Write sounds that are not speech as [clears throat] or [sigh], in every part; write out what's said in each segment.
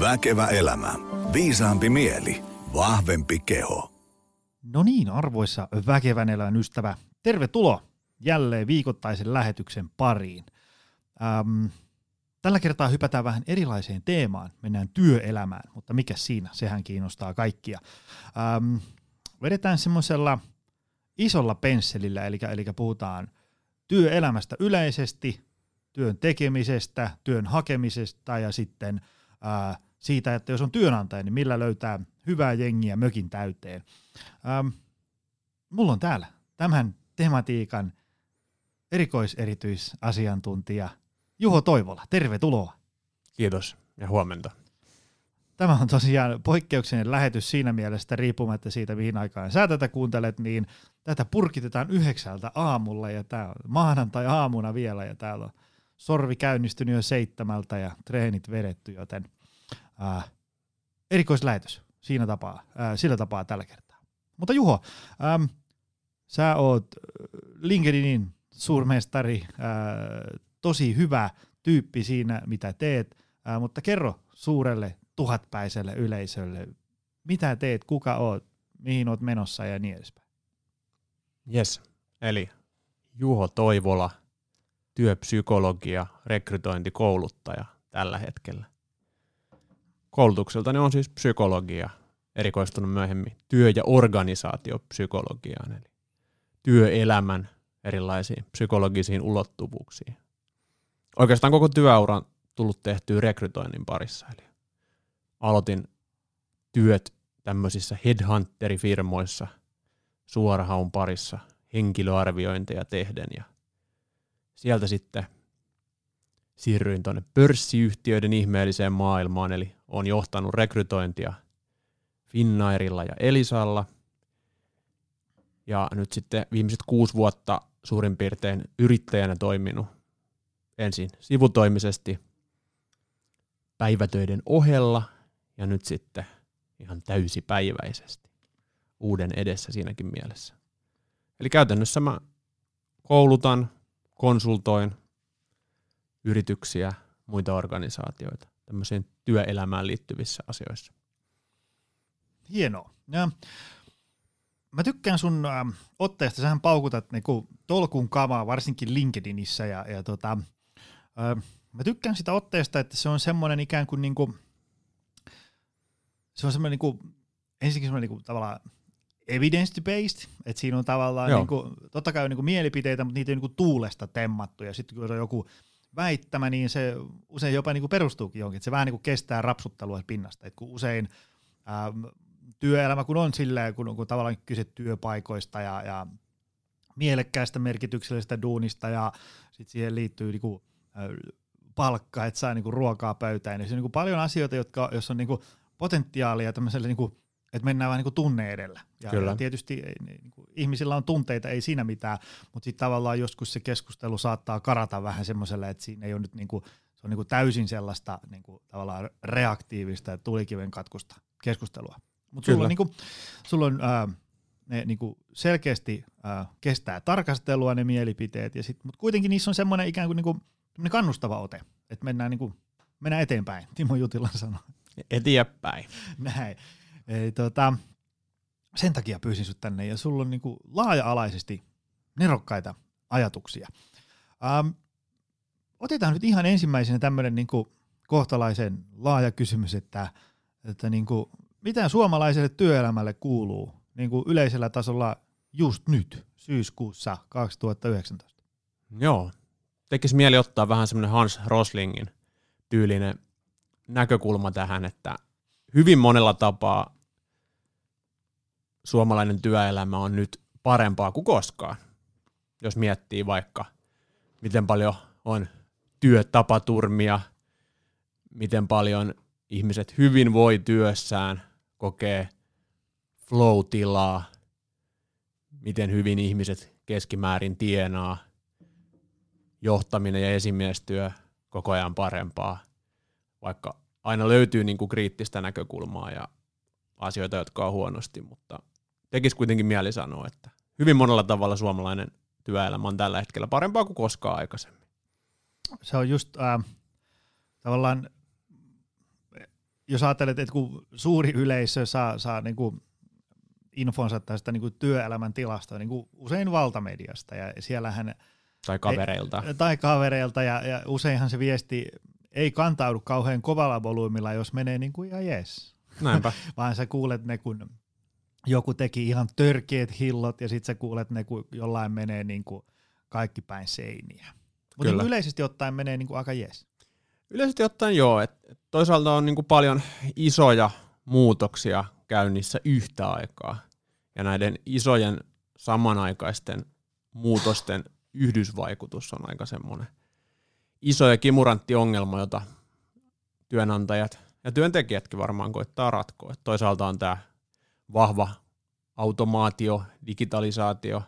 Väkevä elämä. Viisaampi mieli. Vahvempi keho. No niin, arvoissa väkevän elämän ystävä. Tervetuloa jälleen viikoittaisen lähetyksen pariin. Ähm, tällä kertaa hypätään vähän erilaiseen teemaan. Mennään työelämään, mutta mikä siinä? Sehän kiinnostaa kaikkia. Ähm, vedetään semmoisella isolla pensselillä, eli, eli puhutaan työelämästä yleisesti, työn tekemisestä, työn hakemisesta ja sitten ää, siitä, että jos on työnantaja, niin millä löytää hyvää jengiä mökin täyteen. Ähm, mulla on täällä tämän tematiikan erikoiserityisasiantuntija Juho Toivola. Tervetuloa. Kiitos ja huomenta. Tämä on tosiaan poikkeuksellinen lähetys siinä mielessä, riippumatta siitä, mihin aikaan sä tätä kuuntelet, niin tätä purkitetaan yhdeksältä aamulla ja tämä on maanantai-aamuna vielä ja täällä on sorvi käynnistynyt jo seitsemältä ja treenit vedetty, joten ää, erikoislähetys siinä tapaa, ää, sillä tapaa tällä kertaa. Mutta Juho, äm, sä oot LinkedInin suurmestari, ää, tosi hyvä tyyppi siinä, mitä teet, ää, mutta kerro suurelle tuhatpäiselle yleisölle, mitä teet, kuka oot, mihin oot menossa ja niin edespäin. Yes, eli Juho Toivola, työpsykologia, rekrytointikouluttaja tällä hetkellä. Koulutukseltani on siis psykologia, erikoistunut myöhemmin työ- ja organisaatiopsykologiaan, eli työelämän erilaisiin psykologisiin ulottuvuuksiin. Oikeastaan koko työuran tullut tehtyä rekrytoinnin parissa, eli aloitin työt tämmöisissä headhunterifirmoissa suorahaun parissa henkilöarviointeja tehden ja sieltä sitten siirryin tuonne pörssiyhtiöiden ihmeelliseen maailmaan, eli olen johtanut rekrytointia Finnairilla ja Elisalla. Ja nyt sitten viimeiset kuusi vuotta suurin piirtein yrittäjänä toiminut ensin sivutoimisesti päivätöiden ohella ja nyt sitten ihan täysipäiväisesti uuden edessä siinäkin mielessä. Eli käytännössä mä koulutan, konsultoin yrityksiä, muita organisaatioita tämmöiseen työelämään liittyvissä asioissa. Hienoa. Ja mä tykkään sun äh, otteesta, sähän paukutat niinku tolkun kamaa, varsinkin LinkedInissä, ja, ja tota, äh, mä tykkään sitä otteesta, että se on semmoinen ikään kuin niinku, se on semmoinen niinku, ensinnäkin semmoinen niinku tavallaan evidence-based, että siinä on tavallaan, niinku, totta kai on niinku mielipiteitä, mutta niitä on niinku tuulesta temmattu, ja sitten kun on joku väittämä, niin se usein jopa niinku perustuukin johonkin, se vähän niinku kestää rapsuttelua pinnasta, että kun usein ähm, työelämä kun on silleen, kun, kun tavallaan kyse työpaikoista ja, ja mielekkäästä merkityksellisestä duunista ja sitten siihen liittyy niinku, äh, palkka, että saa niinku ruokaa pöytään, niin se on niinku paljon asioita, jotka, jos on niinku potentiaalia tämmöiselle niinku että mennään vähän niin kuin tunne edellä. Ja, Kyllä. ja tietysti niin kuin, ihmisillä on tunteita, ei siinä mitään, mutta sitten tavallaan joskus se keskustelu saattaa karata vähän semmoiselle, että siinä ei ole nyt niin kuin, se on niin kuin täysin sellaista niin kuin, tavallaan reaktiivista ja tulikiven katkusta keskustelua. Mutta sulla, niin kuin, sulla on ää, ne niin kuin selkeästi ää, kestää tarkastelua ne mielipiteet, ja sit, mutta kuitenkin niissä on semmoinen ikään kuin, niin kuin kannustava ote, että mennään, niin kuin, mennään eteenpäin, Timo Jutila sanoi. Eteenpäin. Näin. Ei, tota, sen takia pyysin sut tänne ja sulla on niinku laaja-alaisesti nerokkaita ajatuksia. Ähm, otetaan nyt ihan ensimmäisenä tämmöinen niinku kohtalaisen laaja kysymys, että, että niinku, mitä suomalaiselle työelämälle kuuluu niinku yleisellä tasolla just nyt, syyskuussa 2019? Joo, tekisi mieli ottaa vähän semmoinen Hans Roslingin tyylinen näkökulma tähän, että hyvin monella tapaa suomalainen työelämä on nyt parempaa kuin koskaan. Jos miettii vaikka, miten paljon on työtapaturmia, miten paljon ihmiset hyvin voi työssään, kokee flow-tilaa, miten hyvin ihmiset keskimäärin tienaa, johtaminen ja esimiestyö koko ajan parempaa, vaikka aina löytyy niin kuin kriittistä näkökulmaa ja asioita, jotka on huonosti, mutta tekisi kuitenkin mieli sanoa, että hyvin monella tavalla suomalainen työelämä on tällä hetkellä parempaa kuin koskaan aikaisemmin. Se on just äh, tavallaan jos ajattelet, että kun suuri yleisö saa, saa niin kuin infonsa tästä niin kuin työelämän tilasta niin kuin usein valtamediasta ja siellähän tai kavereilta. Ei, tai kavereilta ja, ja useinhan se viesti ei kantaudu kauhean kovalla volyymilla, jos menee niin kuin ihan jes. Näinpä. [laughs] Vaan sä kuulet ne, kun joku teki ihan törkeät hillot ja sitten sä kuulet ne, kun jollain menee niin kuin kaikki päin seiniä. Mutta niin yleisesti ottaen menee niin kuin aika jes. Yleisesti ottaen joo. Et toisaalta on niin kuin paljon isoja muutoksia käynnissä yhtä aikaa. Ja näiden isojen samanaikaisten muutosten yhdysvaikutus on aika semmoinen iso ja kimurantti ongelma, jota työnantajat ja työntekijätkin varmaan koittaa ratkoa. Et toisaalta on tämä vahva automaatio, digitalisaatio,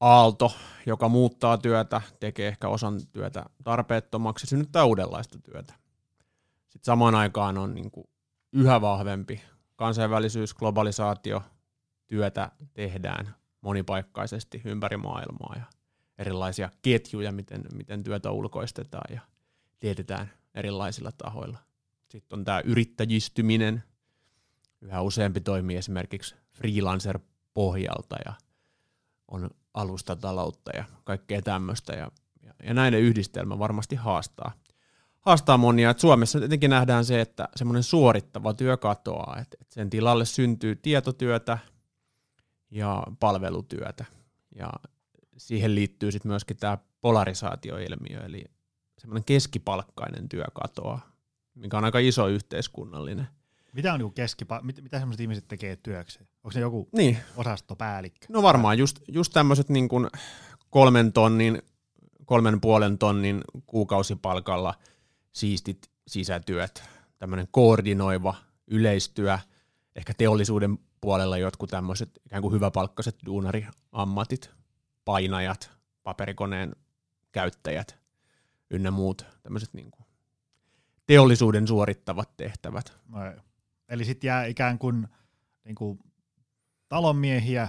aalto, joka muuttaa työtä, tekee ehkä osan työtä tarpeettomaksi, synnyttää uudenlaista työtä. Sitten samaan aikaan on niin kuin yhä vahvempi kansainvälisyys, globalisaatio, työtä tehdään monipaikkaisesti ympäri maailmaa ja erilaisia ketjuja, miten, miten työtä ulkoistetaan ja teetetään erilaisilla tahoilla. Sitten on tämä yrittäjistyminen. Yhä useampi toimii esimerkiksi freelancer-pohjalta ja on alustataloutta ja kaikkea tämmöistä. Ja, ja, ja näiden yhdistelmä varmasti haastaa, haastaa monia. Et Suomessa tietenkin nähdään se, että semmoinen suorittava työ katoaa. Et, et sen tilalle syntyy tietotyötä ja palvelutyötä. Ja siihen liittyy sitten myöskin tämä polarisaatioilmiö, eli semmoinen keskipalkkainen työ katoaa, mikä on aika iso yhteiskunnallinen. Mitä on niinku keskipa- mit, mitä semmoiset ihmiset tekee työkseen? Onko se joku niin. osastopäällikkö? No varmaan just, just tämmöiset niin kuin kolmen tonnin, kolmen puolen tonnin kuukausipalkalla siistit sisätyöt, tämmöinen koordinoiva yleistyö, ehkä teollisuuden puolella jotkut tämmöiset ikään kuin hyväpalkkaiset duunariammatit, painajat, paperikoneen käyttäjät ynnä muut tämmöiset niin kuin teollisuuden suorittavat tehtävät. No, eli sitten jää ikään kuin, niin kuin talonmiehiä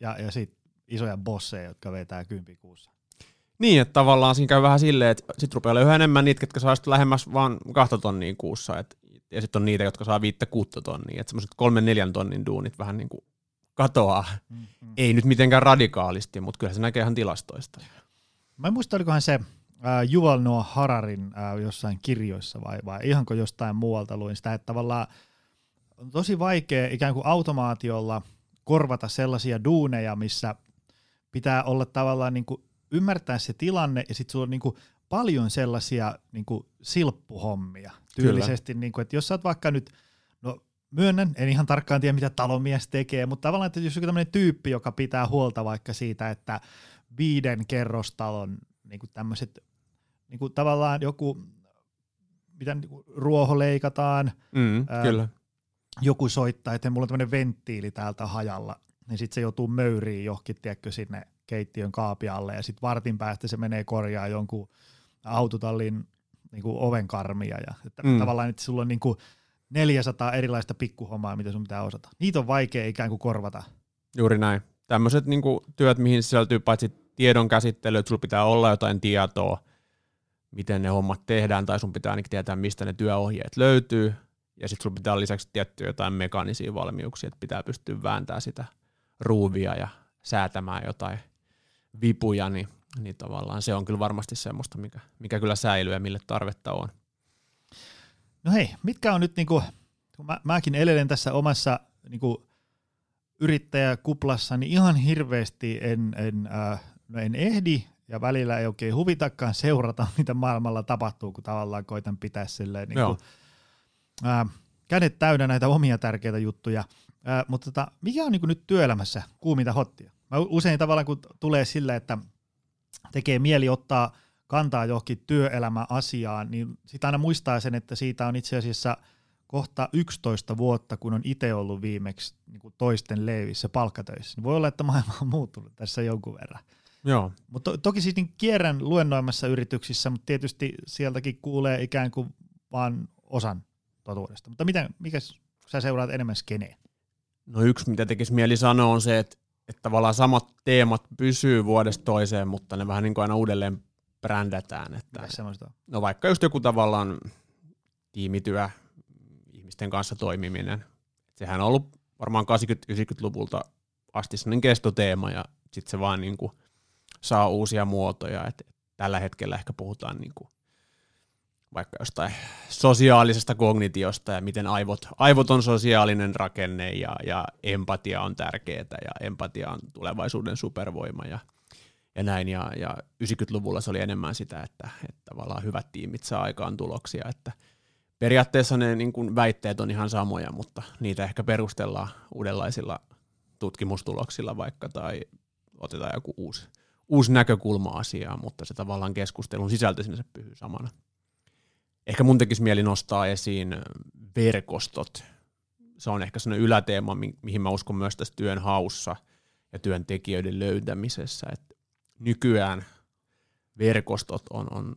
ja, ja sitten isoja bosseja, jotka vetää kympikuussa. Niin, että tavallaan siinä käy vähän silleen, että sitten rupeaa olemaan yhä enemmän niitä, jotka saa lähemmäs vaan kahta tonnia kuussa, et, ja sitten on niitä, jotka saa viittä kuutta tonnia, että semmoiset kolmen neljän tonnin duunit vähän niin kuin katoaa. Mm-hmm. Ei nyt mitenkään radikaalisti, mutta kyllä se näkee ihan tilastoista. Mä en muista, olikohan se äh, Yuval Noah Hararin äh, jossain kirjoissa vai, vai ihanko jostain muualta luin sitä, että tavallaan on tosi vaikea ikään kuin automaatiolla korvata sellaisia duuneja, missä pitää olla tavallaan niin kuin ymmärtää se tilanne ja sitten sulla on niin kuin paljon sellaisia niin kuin silppuhommia tyylisesti, niin kuin, että jos sä oot vaikka nyt, no myönnän, en ihan tarkkaan tiedä mitä talomies tekee, mutta tavallaan, että jos joku tämmöinen tyyppi, joka pitää huolta vaikka siitä, että viiden kerrostalon niin kuin tämmöiset, niin kuin tavallaan joku, mitä niin kuin, ruoho leikataan, mm, ää, kyllä. Joku soittaa, että mulla on tämmöinen venttiili täältä hajalla, niin sitten se joutuu möyriin johonkin, tiedätkö, sinne keittiön kaapialle, ja sitten vartin päästä se menee korjaa jonkun autotallin niin kuin ovenkarmia, ja että mm. tavallaan, että sulla on niin kuin 400 erilaista pikkuhommaa, mitä sun pitää osata. Niitä on vaikea ikään kuin korvata. Juuri näin. Tämmöiset niin työt, mihin sisältyy paitsi tiedon käsittely, että sulla pitää olla jotain tietoa, miten ne hommat tehdään, tai sun pitää ainakin tietää, mistä ne työohjeet löytyy, ja sitten sulla pitää lisäksi tiettyä jotain mekaanisia valmiuksia, että pitää pystyä vääntämään sitä ruuvia ja säätämään jotain vipuja, niin, niin tavallaan se on kyllä varmasti semmoista, mikä, mikä kyllä säilyy ja mille tarvetta on. No hei, mitkä on nyt, niinku, kun mä, mäkin elelen tässä omassa niinku, yrittäjäkuplassa, niin ihan hirveästi en, en, äh, no en ehdi ja välillä ei oikein huvitakaan seurata, [laughs] mitä maailmalla tapahtuu, kun tavallaan koitan pitää silleen, niin kuin, äh, kädet täynnä näitä omia tärkeitä juttuja. Äh, mutta tota, mikä on niin nyt työelämässä kuuminta hottia? Mä usein tavallaan kun tulee sille, että tekee mieli ottaa kantaa johonkin työelämäasiaan, niin sitä aina muistaa sen, että siitä on itse asiassa kohta 11 vuotta, kun on itse ollut viimeksi niin kuin toisten leivissä palkkatöissä. Niin voi olla, että maailma on muuttunut tässä jonkun verran. Joo. Mutta to, toki siis niin kierrän luennoimassa yrityksissä, mutta tietysti sieltäkin kuulee ikään kuin vaan osan totuudesta. Mutta miten, mikä sä seuraat enemmän skeneen? No yksi, mitä tekisi mieli sanoa, on se, että, että tavallaan samat teemat pysyy vuodesta toiseen, mutta ne vähän niin kuin aina uudelleen brändätään. Että, on? No vaikka just joku tavallaan tiimityö, ihmisten kanssa toimiminen. Sehän on ollut varmaan 80-90-luvulta asti sellainen kestoteema ja sitten se vaan niin kuin saa uusia muotoja. Et tällä hetkellä ehkä puhutaan niin kuin vaikka jostain sosiaalisesta kognitiosta ja miten aivot, aivot on sosiaalinen rakenne ja, ja empatia on tärkeää ja empatia on tulevaisuuden supervoima ja, ja näin. Ja, ja 90-luvulla se oli enemmän sitä, että, että tavallaan hyvät tiimit saa aikaan tuloksia, että periaatteessa ne niin kuin väitteet on ihan samoja, mutta niitä ehkä perustellaan uudenlaisilla tutkimustuloksilla vaikka tai otetaan joku uusi, uusi näkökulma asiaan, mutta se tavallaan keskustelun sisältö sinne se pysyy samana. Ehkä mun tekisi mieli nostaa esiin verkostot. Se on ehkä sellainen yläteema, mihin mä uskon myös tässä työn haussa ja työntekijöiden löytämisessä. Että nykyään verkostot on, on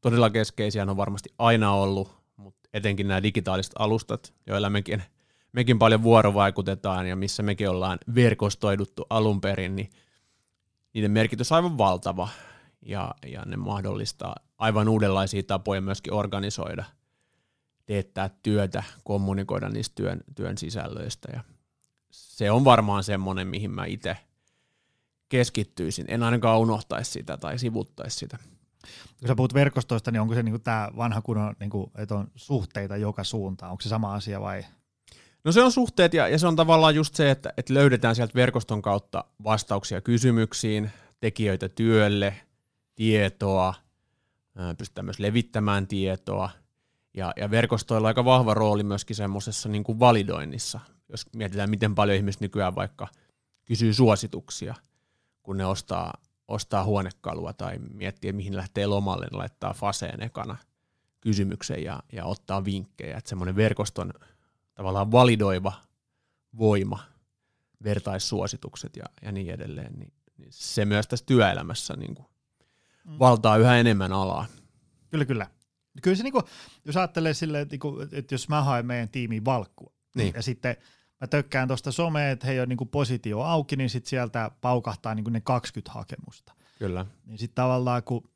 todella keskeisiä, ne on varmasti aina ollut, mutta etenkin nämä digitaaliset alustat, joilla mekin, mekin paljon vuorovaikutetaan ja missä mekin ollaan verkostoiduttu alun perin, niin niiden merkitys on aivan valtava ja, ja ne mahdollistaa aivan uudenlaisia tapoja myöskin organisoida, teettää työtä, kommunikoida niistä työn, työn sisällöistä ja se on varmaan semmoinen, mihin mä itse keskittyisin. En ainakaan unohtaisi sitä tai sivuttaisi sitä. Kun sä puhut verkostoista, niin onko se niinku tämä vanha kunnon, niinku, että on suhteita joka suuntaan? Onko se sama asia vai? No se on suhteet ja, ja se on tavallaan just se, että, että löydetään sieltä verkoston kautta vastauksia kysymyksiin, tekijöitä työlle, tietoa, pystytään myös levittämään tietoa. Ja, ja verkostoilla on aika vahva rooli myöskin semmoisessa niin kuin validoinnissa, jos mietitään, miten paljon ihmiset nykyään vaikka kysyy suosituksia, kun ne ostaa, ostaa huonekalua tai miettii, mihin lähtee lomalle, ne laittaa faseen ekana kysymyksen ja, ja ottaa vinkkejä. Että semmoinen verkoston tavallaan validoiva voima, vertaissuositukset ja, ja niin edelleen, niin, niin se myös tässä työelämässä niin kuin. Valtaa yhä enemmän alaa. Kyllä, kyllä. Kyllä se, niin kuin, jos ajattelee silleen, että, niinku, että jos mä haen meidän tiimiin valkkua, niin. ja sitten mä tökkään tuosta somea, että hei on niin positio auki, niin sitten sieltä paukahtaa niin ne 20 hakemusta. Kyllä. Niin sitten tavallaan kun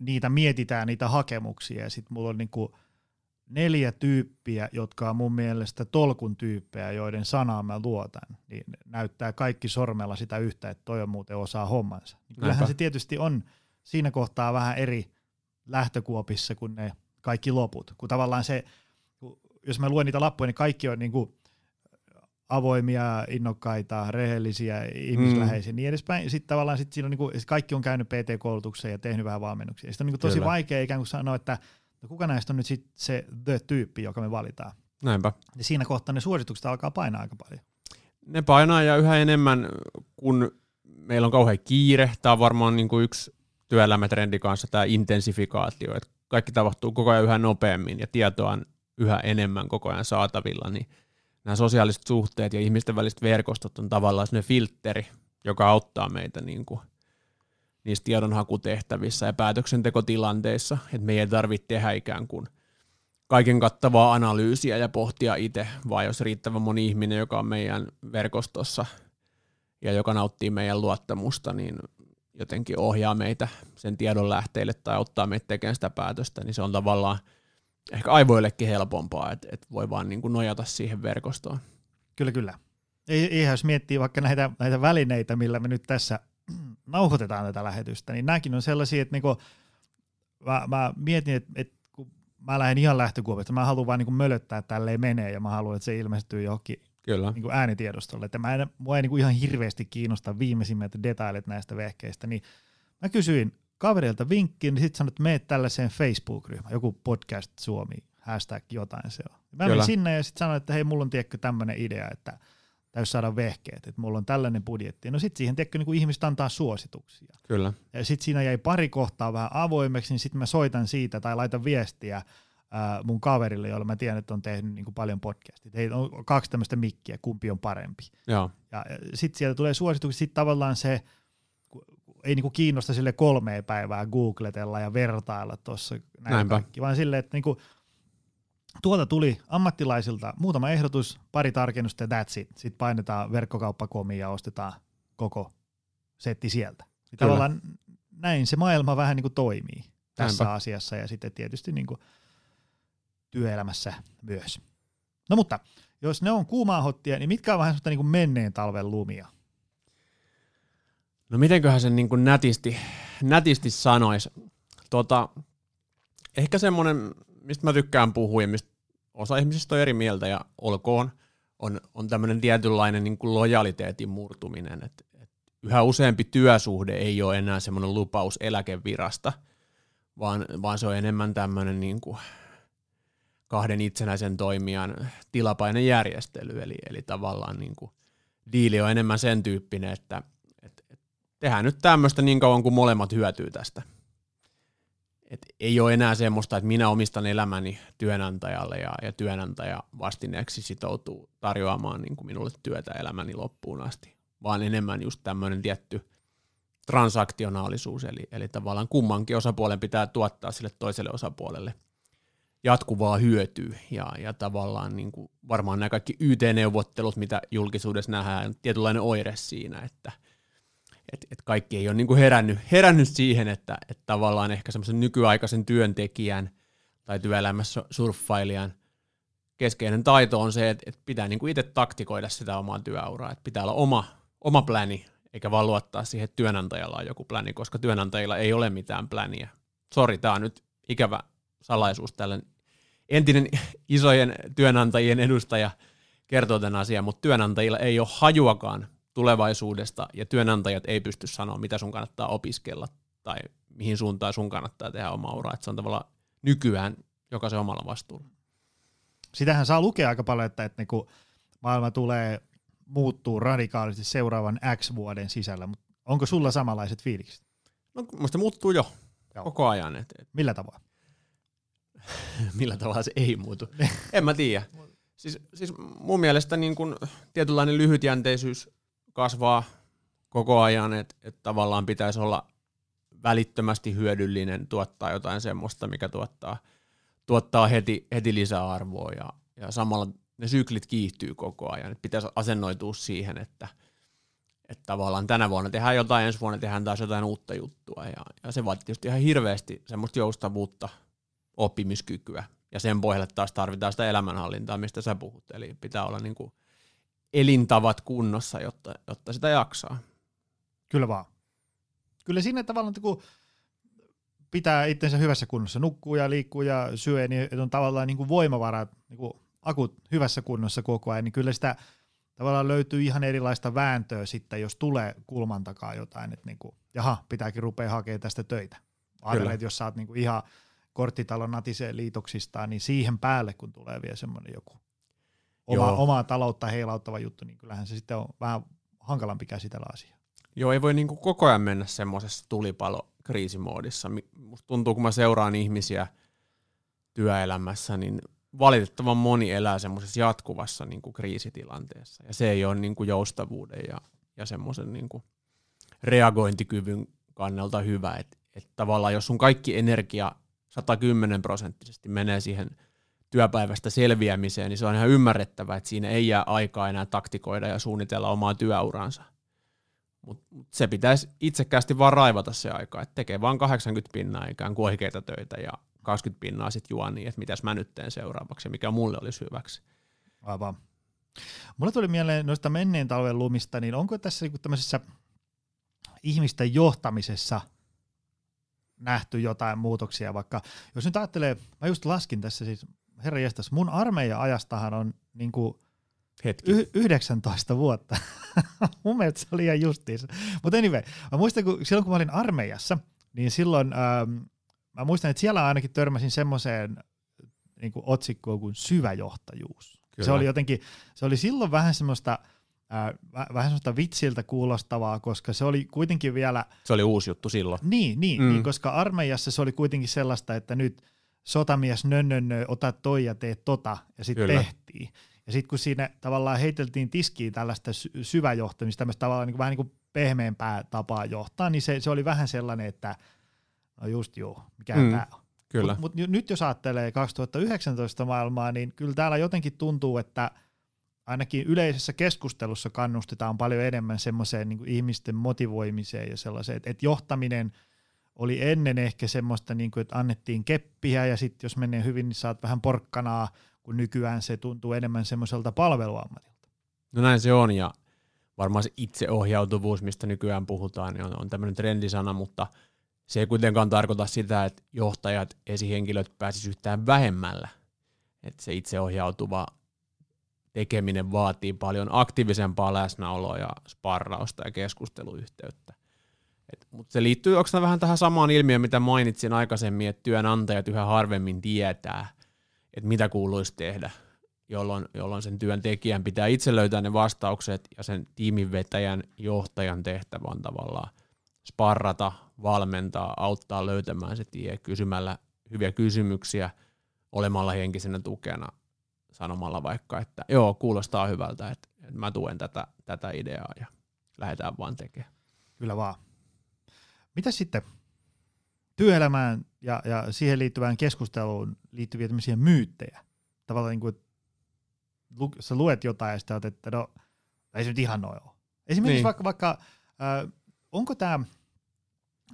niitä mietitään, niitä hakemuksia, ja sitten mulla on niin kuin neljä tyyppiä, jotka on mun mielestä tolkun tyyppejä, joiden sanaa mä luotan, niin näyttää kaikki sormella sitä yhtä, että toi on muuten osaa hommansa. Niin kyllähän se tietysti on siinä kohtaa vähän eri lähtökuopissa kuin ne kaikki loput. Kun tavallaan se, jos mä luen niitä lappuja, niin kaikki on niin kuin avoimia, innokkaita, rehellisiä, ihmisläheisiä mm. niin edespäin. Sitten tavallaan sit siinä on niin kuin, kaikki on käynyt PT-koulutuksen ja tehnyt vähän valmennuksia. Sitten on niin kuin tosi Kyllä. vaikea ikään kuin sanoa, että no kuka näistä on nyt sit se the-tyyppi, joka me valitaan. Näinpä. Ja siinä kohtaa ne suositukset alkaa painaa aika paljon. Ne painaa ja yhä enemmän, kun meillä on kauhean kiire. Tämä on varmaan niin kuin yksi työelämätrendi kanssa tämä intensifikaatio, että kaikki tapahtuu koko ajan yhä nopeammin ja tietoa on yhä enemmän koko ajan saatavilla, niin nämä sosiaaliset suhteet ja ihmisten väliset verkostot on tavallaan sellainen filtteri, joka auttaa meitä niin kuin niissä tiedonhakutehtävissä ja päätöksentekotilanteissa, että me ei tarvitse tehdä ikään kuin kaiken kattavaa analyysiä ja pohtia itse, vaan jos riittävän moni ihminen, joka on meidän verkostossa ja joka nauttii meidän luottamusta, niin jotenkin ohjaa meitä sen tiedon lähteille tai auttaa meitä tekemään sitä päätöstä, niin se on tavallaan ehkä aivoillekin helpompaa, että, että voi vaan niin kuin nojata siihen verkostoon. Kyllä, kyllä. Ei, jos miettii vaikka näitä, näitä välineitä, millä me nyt tässä [clears throat] nauhoitetaan tätä lähetystä, niin nämäkin on sellaisia, että niinku, mä, mä mietin, että, että kun mä lähden ihan lähtökuopista, mä haluan vaan niin mölöttää, että tälleen menee, ja mä haluan, että se ilmestyy johonkin Kyllä. Niin kuin äänitiedostolle. Että mä en, mua ei niin kuin ihan hirveästi kiinnosta viimeisimmät detailit näistä vehkeistä, niin mä kysyin kaverilta vinkkiin, niin sitten sanoin, että meet tällaiseen Facebook-ryhmään, joku podcast Suomi, hashtag jotain se on. Mä menin sinne ja sitten sanoin, että hei, mulla on tiedätkö tämmöinen idea, että täytyy saada vehkeet, että mulla on tällainen budjetti. No sitten siihen tiedätkö, niin kuin ihmiset antaa suosituksia. Kyllä. Ja sitten siinä jäi pari kohtaa vähän avoimeksi, niin sitten mä soitan siitä tai laitan viestiä, äh, mun kaverille, jolla mä tiedän, että on tehnyt niin kuin paljon podcastia. Heillä on kaksi tämmöistä mikkiä, kumpi on parempi. Joo. Ja sitten sieltä tulee suosituksia, sitten tavallaan se ei niin kuin kiinnosta sille kolmea päivää googletella ja vertailla tuossa näin kaikki, vaan silleen, että niin kuin, tuolta tuli ammattilaisilta muutama ehdotus, pari tarkennusta ja that's it. Sitten painetaan verkkokauppakomiin ja ostetaan koko setti sieltä. Tavallaan näin se maailma vähän niin kuin toimii tässä Näinpä. asiassa ja sitten tietysti niin kuin työelämässä myös. No mutta, jos ne on kuumaa hottia, niin mitkä on vähän niin kuin menneen talven lumia? No mitenköhän sen niin kuin nätisti, nätisti sanoisi? Tota, ehkä semmoinen, mistä mä tykkään puhua ja mistä osa ihmisistä on eri mieltä ja olkoon, on, on tämmöinen tietynlainen niin kuin lojaliteetin murtuminen. Et, et yhä useampi työsuhde ei ole enää semmoinen lupaus eläkevirasta, vaan, vaan se on enemmän tämmöinen niin kuin kahden itsenäisen toimijan tilapainen järjestely, eli, eli tavallaan niin kuin diili on enemmän sen tyyppinen, että et, et tehdään nyt tämmöistä niin kauan kuin molemmat hyötyy tästä. Et ei ole enää semmoista, että minä omistan elämäni työnantajalle ja, ja työnantaja vastineeksi sitoutuu tarjoamaan niin kuin minulle työtä elämäni loppuun asti, vaan enemmän just tämmöinen tietty transaktionaalisuus, eli, eli tavallaan kummankin osapuolen pitää tuottaa sille toiselle osapuolelle jatkuvaa hyötyä, ja, ja tavallaan niin kuin varmaan nämä kaikki YT-neuvottelut, mitä julkisuudessa nähdään, on tietynlainen oire siinä, että – et, et kaikki ei ole niin kuin herännyt, herännyt siihen, että, että tavallaan ehkä semmoisen nykyaikaisen työntekijän tai työelämässä surffailijan keskeinen taito on se, että, että pitää niin kuin itse taktikoida sitä omaa työuraa, että pitää olla oma, oma pläni, eikä vaan luottaa siihen, että työnantajalla on joku pläni, koska työnantajilla ei ole mitään pläniä. Sori, tämä on nyt ikävä salaisuus tällä entinen [laughs] isojen työnantajien edustaja kertoo tämän asian, mutta työnantajilla ei ole hajuakaan tulevaisuudesta ja työnantajat ei pysty sanoa, mitä sun kannattaa opiskella tai mihin suuntaan sun kannattaa tehdä oma ura. Että se on tavallaan nykyään jokaisen omalla vastuulla. Sitähän saa lukea aika paljon, että, että niinku maailma tulee muuttuu radikaalisti seuraavan X vuoden sisällä, mutta onko sulla samanlaiset fiilikset? No musta muuttuu jo Joo. koko ajan. Et, et. Millä tavalla? [laughs] Millä tavalla se ei muutu? [laughs] en mä tiedä. Siis, siis mun mielestä niin kun tietynlainen lyhytjänteisyys kasvaa koko ajan, että et tavallaan pitäisi olla välittömästi hyödyllinen, tuottaa jotain semmoista, mikä tuottaa, tuottaa heti, heti lisäarvoa ja, ja samalla ne syklit kiihtyy koko ajan. Et pitäisi asennoitua siihen, että, että tavallaan tänä vuonna tehdään jotain, ensi vuonna tehdään taas jotain uutta juttua ja, ja se vaatii tietysti ihan hirveästi semmoista joustavuutta, oppimiskykyä ja sen pohjalle taas tarvitaan sitä elämänhallintaa, mistä sä puhut, eli pitää olla niin kuin elintavat kunnossa, jotta, jotta sitä jaksaa. Kyllä vaan. Kyllä sinne tavallaan, kun pitää itsensä hyvässä kunnossa, nukkuu ja liikkuu ja syö, niin on tavallaan niin kuin voimavarat, niin kuin akut hyvässä kunnossa koko ajan, niin kyllä sitä tavallaan löytyy ihan erilaista vääntöä sitten, jos tulee kulman takaa jotain, että niin kuin, jaha, pitääkin rupea hakemaan tästä töitä. Ajatellen, että jos sä oot niin kuin ihan korttitalon natiseen liitoksistaan, niin siihen päälle, kun tulee vielä semmoinen joku oma, omaa taloutta heilauttava juttu, niin kyllähän se sitten on vähän hankalampi käsitellä asiaa. Joo, ei voi niin kuin koko ajan mennä semmoisessa tulipalo-kriisimoodissa. Musta tuntuu, kun mä seuraan ihmisiä työelämässä, niin valitettavan moni elää semmoisessa jatkuvassa niin kuin kriisitilanteessa. Ja se ei ole niin kuin joustavuuden ja, ja semmoisen niin kuin reagointikyvyn kannalta hyvä. Että et tavallaan jos sun kaikki energia 110 prosenttisesti menee siihen – työpäivästä selviämiseen, niin se on ihan ymmärrettävää, että siinä ei jää aikaa enää taktikoida ja suunnitella omaa työuransa. Mutta se pitäisi itsekkäästi vaan raivata se aika, että tekee vaan 80 pinnaa ikään kuin oikeita töitä ja 20 pinnaa sitten juo niin, että mitäs mä nyt teen seuraavaksi ja mikä mulle olisi hyväksi. Aivan. Mulle tuli mieleen noista menneen talven lumista, niin onko tässä niinku tämmöisessä ihmisten johtamisessa nähty jotain muutoksia, vaikka jos nyt ajattelee, mä just laskin tässä siis herra jestas, mun armeija-ajastahan on niin kuin Hetki. Y- 19 vuotta. [laughs] mun mielestä se oli ihan justiinsa. Mutta anyway, mä muistan, kun silloin kun mä olin armeijassa, niin silloin ähm, mä muistan, että siellä ainakin törmäsin semmoiseen niin kuin otsikkoon kuin syväjohtajuus. Kyllä. Se oli jotenkin, se oli silloin vähän semmoista, äh, vähän semmoista vitsiltä kuulostavaa, koska se oli kuitenkin vielä... Se oli uusi juttu silloin. Niin, niin, mm. niin koska armeijassa se oli kuitenkin sellaista, että nyt – sotamies nönnönnö, ota toi ja tee tota, ja sitten tehtiin. Ja sitten kun siinä tavallaan heiteltiin tiskiin tällaista sy- syväjohtamista, tämmöistä tavallaan niin kuin, vähän niin kuin pehmeämpää tapaa johtaa, niin se, se oli vähän sellainen, että no just joo, mikä mm, tämä on. Kyllä. Mutta mut nyt jos ajattelee 2019 maailmaa, niin kyllä täällä jotenkin tuntuu, että ainakin yleisessä keskustelussa kannustetaan paljon enemmän semmoiseen niin ihmisten motivoimiseen ja sellaiseen, että, että johtaminen – oli ennen ehkä semmoista, niin kuin, että annettiin keppiä ja sitten jos menee hyvin, niin saat vähän porkkanaa, kun nykyään se tuntuu enemmän semmoiselta palveluammatilta. No näin se on, ja varmaan se itseohjautuvuus, mistä nykyään puhutaan, niin on, on tämmöinen trendisana, mutta se ei kuitenkaan tarkoita sitä, että johtajat, esihenkilöt pääsisivät yhtään vähemmällä. Että se itseohjautuva tekeminen vaatii paljon aktiivisempaa läsnäoloa ja sparrausta ja keskusteluyhteyttä. Mutta se liittyy onko vähän tähän samaan ilmiöön, mitä mainitsin aikaisemmin, että työnantajat yhä harvemmin tietää, että mitä kuuluisi tehdä, jolloin, jolloin sen työntekijän pitää itse löytää ne vastaukset ja sen tiiminvetäjän johtajan tehtävä on tavallaan sparrata, valmentaa, auttaa löytämään se tie kysymällä hyviä kysymyksiä, olemalla henkisenä tukena, sanomalla vaikka, että joo, kuulostaa hyvältä, että, että mä tuen tätä, tätä ideaa ja lähdetään vaan tekemään. Kyllä vaan. Mitä sitten työelämään ja, ja siihen liittyvään keskusteluun liittyviä tämmöisiä myyttejä? Tavallaan niin kuin, että sä luet jotain ja sitten että no, ei se nyt ihan noin ole. Esimerkiksi niin. vaikka, vaikka äh, onko tämä,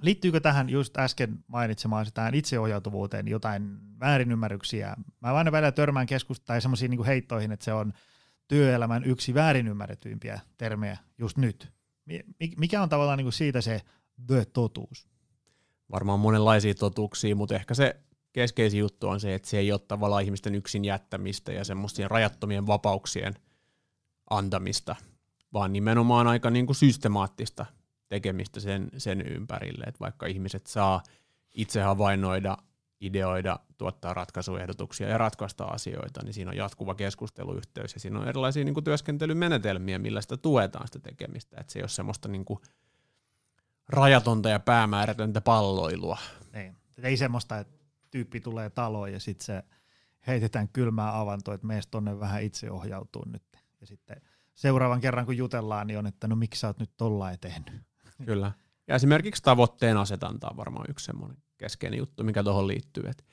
liittyykö tähän just äsken mainitsemaan tähän itseohjautuvuuteen jotain väärinymmärryksiä? Mä aina välillä törmään keskusta tai semmoisiin niin heittoihin, että se on työelämän yksi väärinymmärretyimpiä termejä just nyt. Mikä on tavallaan niin siitä se the totuus? Varmaan monenlaisia totuuksia, mutta ehkä se keskeisin juttu on se, että se ei ole tavallaan ihmisten yksin jättämistä ja semmoisten rajattomien vapauksien antamista, vaan nimenomaan aika niin kuin systemaattista tekemistä sen, sen ympärille, että vaikka ihmiset saa itse havainnoida, ideoida, tuottaa ratkaisuehdotuksia ja ratkaista asioita, niin siinä on jatkuva keskusteluyhteys ja siinä on erilaisia niin kuin työskentelymenetelmiä, millä sitä tuetaan sitä tekemistä, että se ei ole semmoista niin kuin rajatonta ja päämäärätöntä palloilua. Niin. Ei semmoista, että tyyppi tulee taloon ja sitten se heitetään kylmää avantoa, että mees tonne vähän itse ohjautuu nyt. Ja sitten seuraavan kerran kun jutellaan, niin on, että no miksi sä oot nyt tollain tehnyt. Kyllä. Ja esimerkiksi tavoitteen asetanta on varmaan yksi semmoinen keskeinen juttu, mikä tuohon liittyy. Että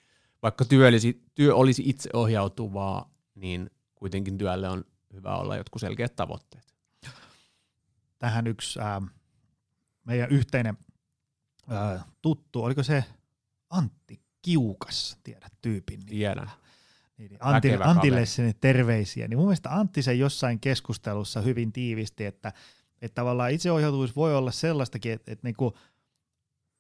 vaikka työ olisi, työ olisi itse ohjautuvaa, niin kuitenkin työlle on hyvä olla jotkut selkeät tavoitteet. Tähän yksi äh, meidän yhteinen ää, tuttu, oliko se Antti Kiukas, tiedät tyypin. Niin, Tiedän. Niin, niin Antti, Antille sinne terveisiä. Niin mun mielestä Antti sen jossain keskustelussa hyvin tiivisti, että, että tavallaan itseohjautuvuus voi olla sellaistakin, että, että niin kuin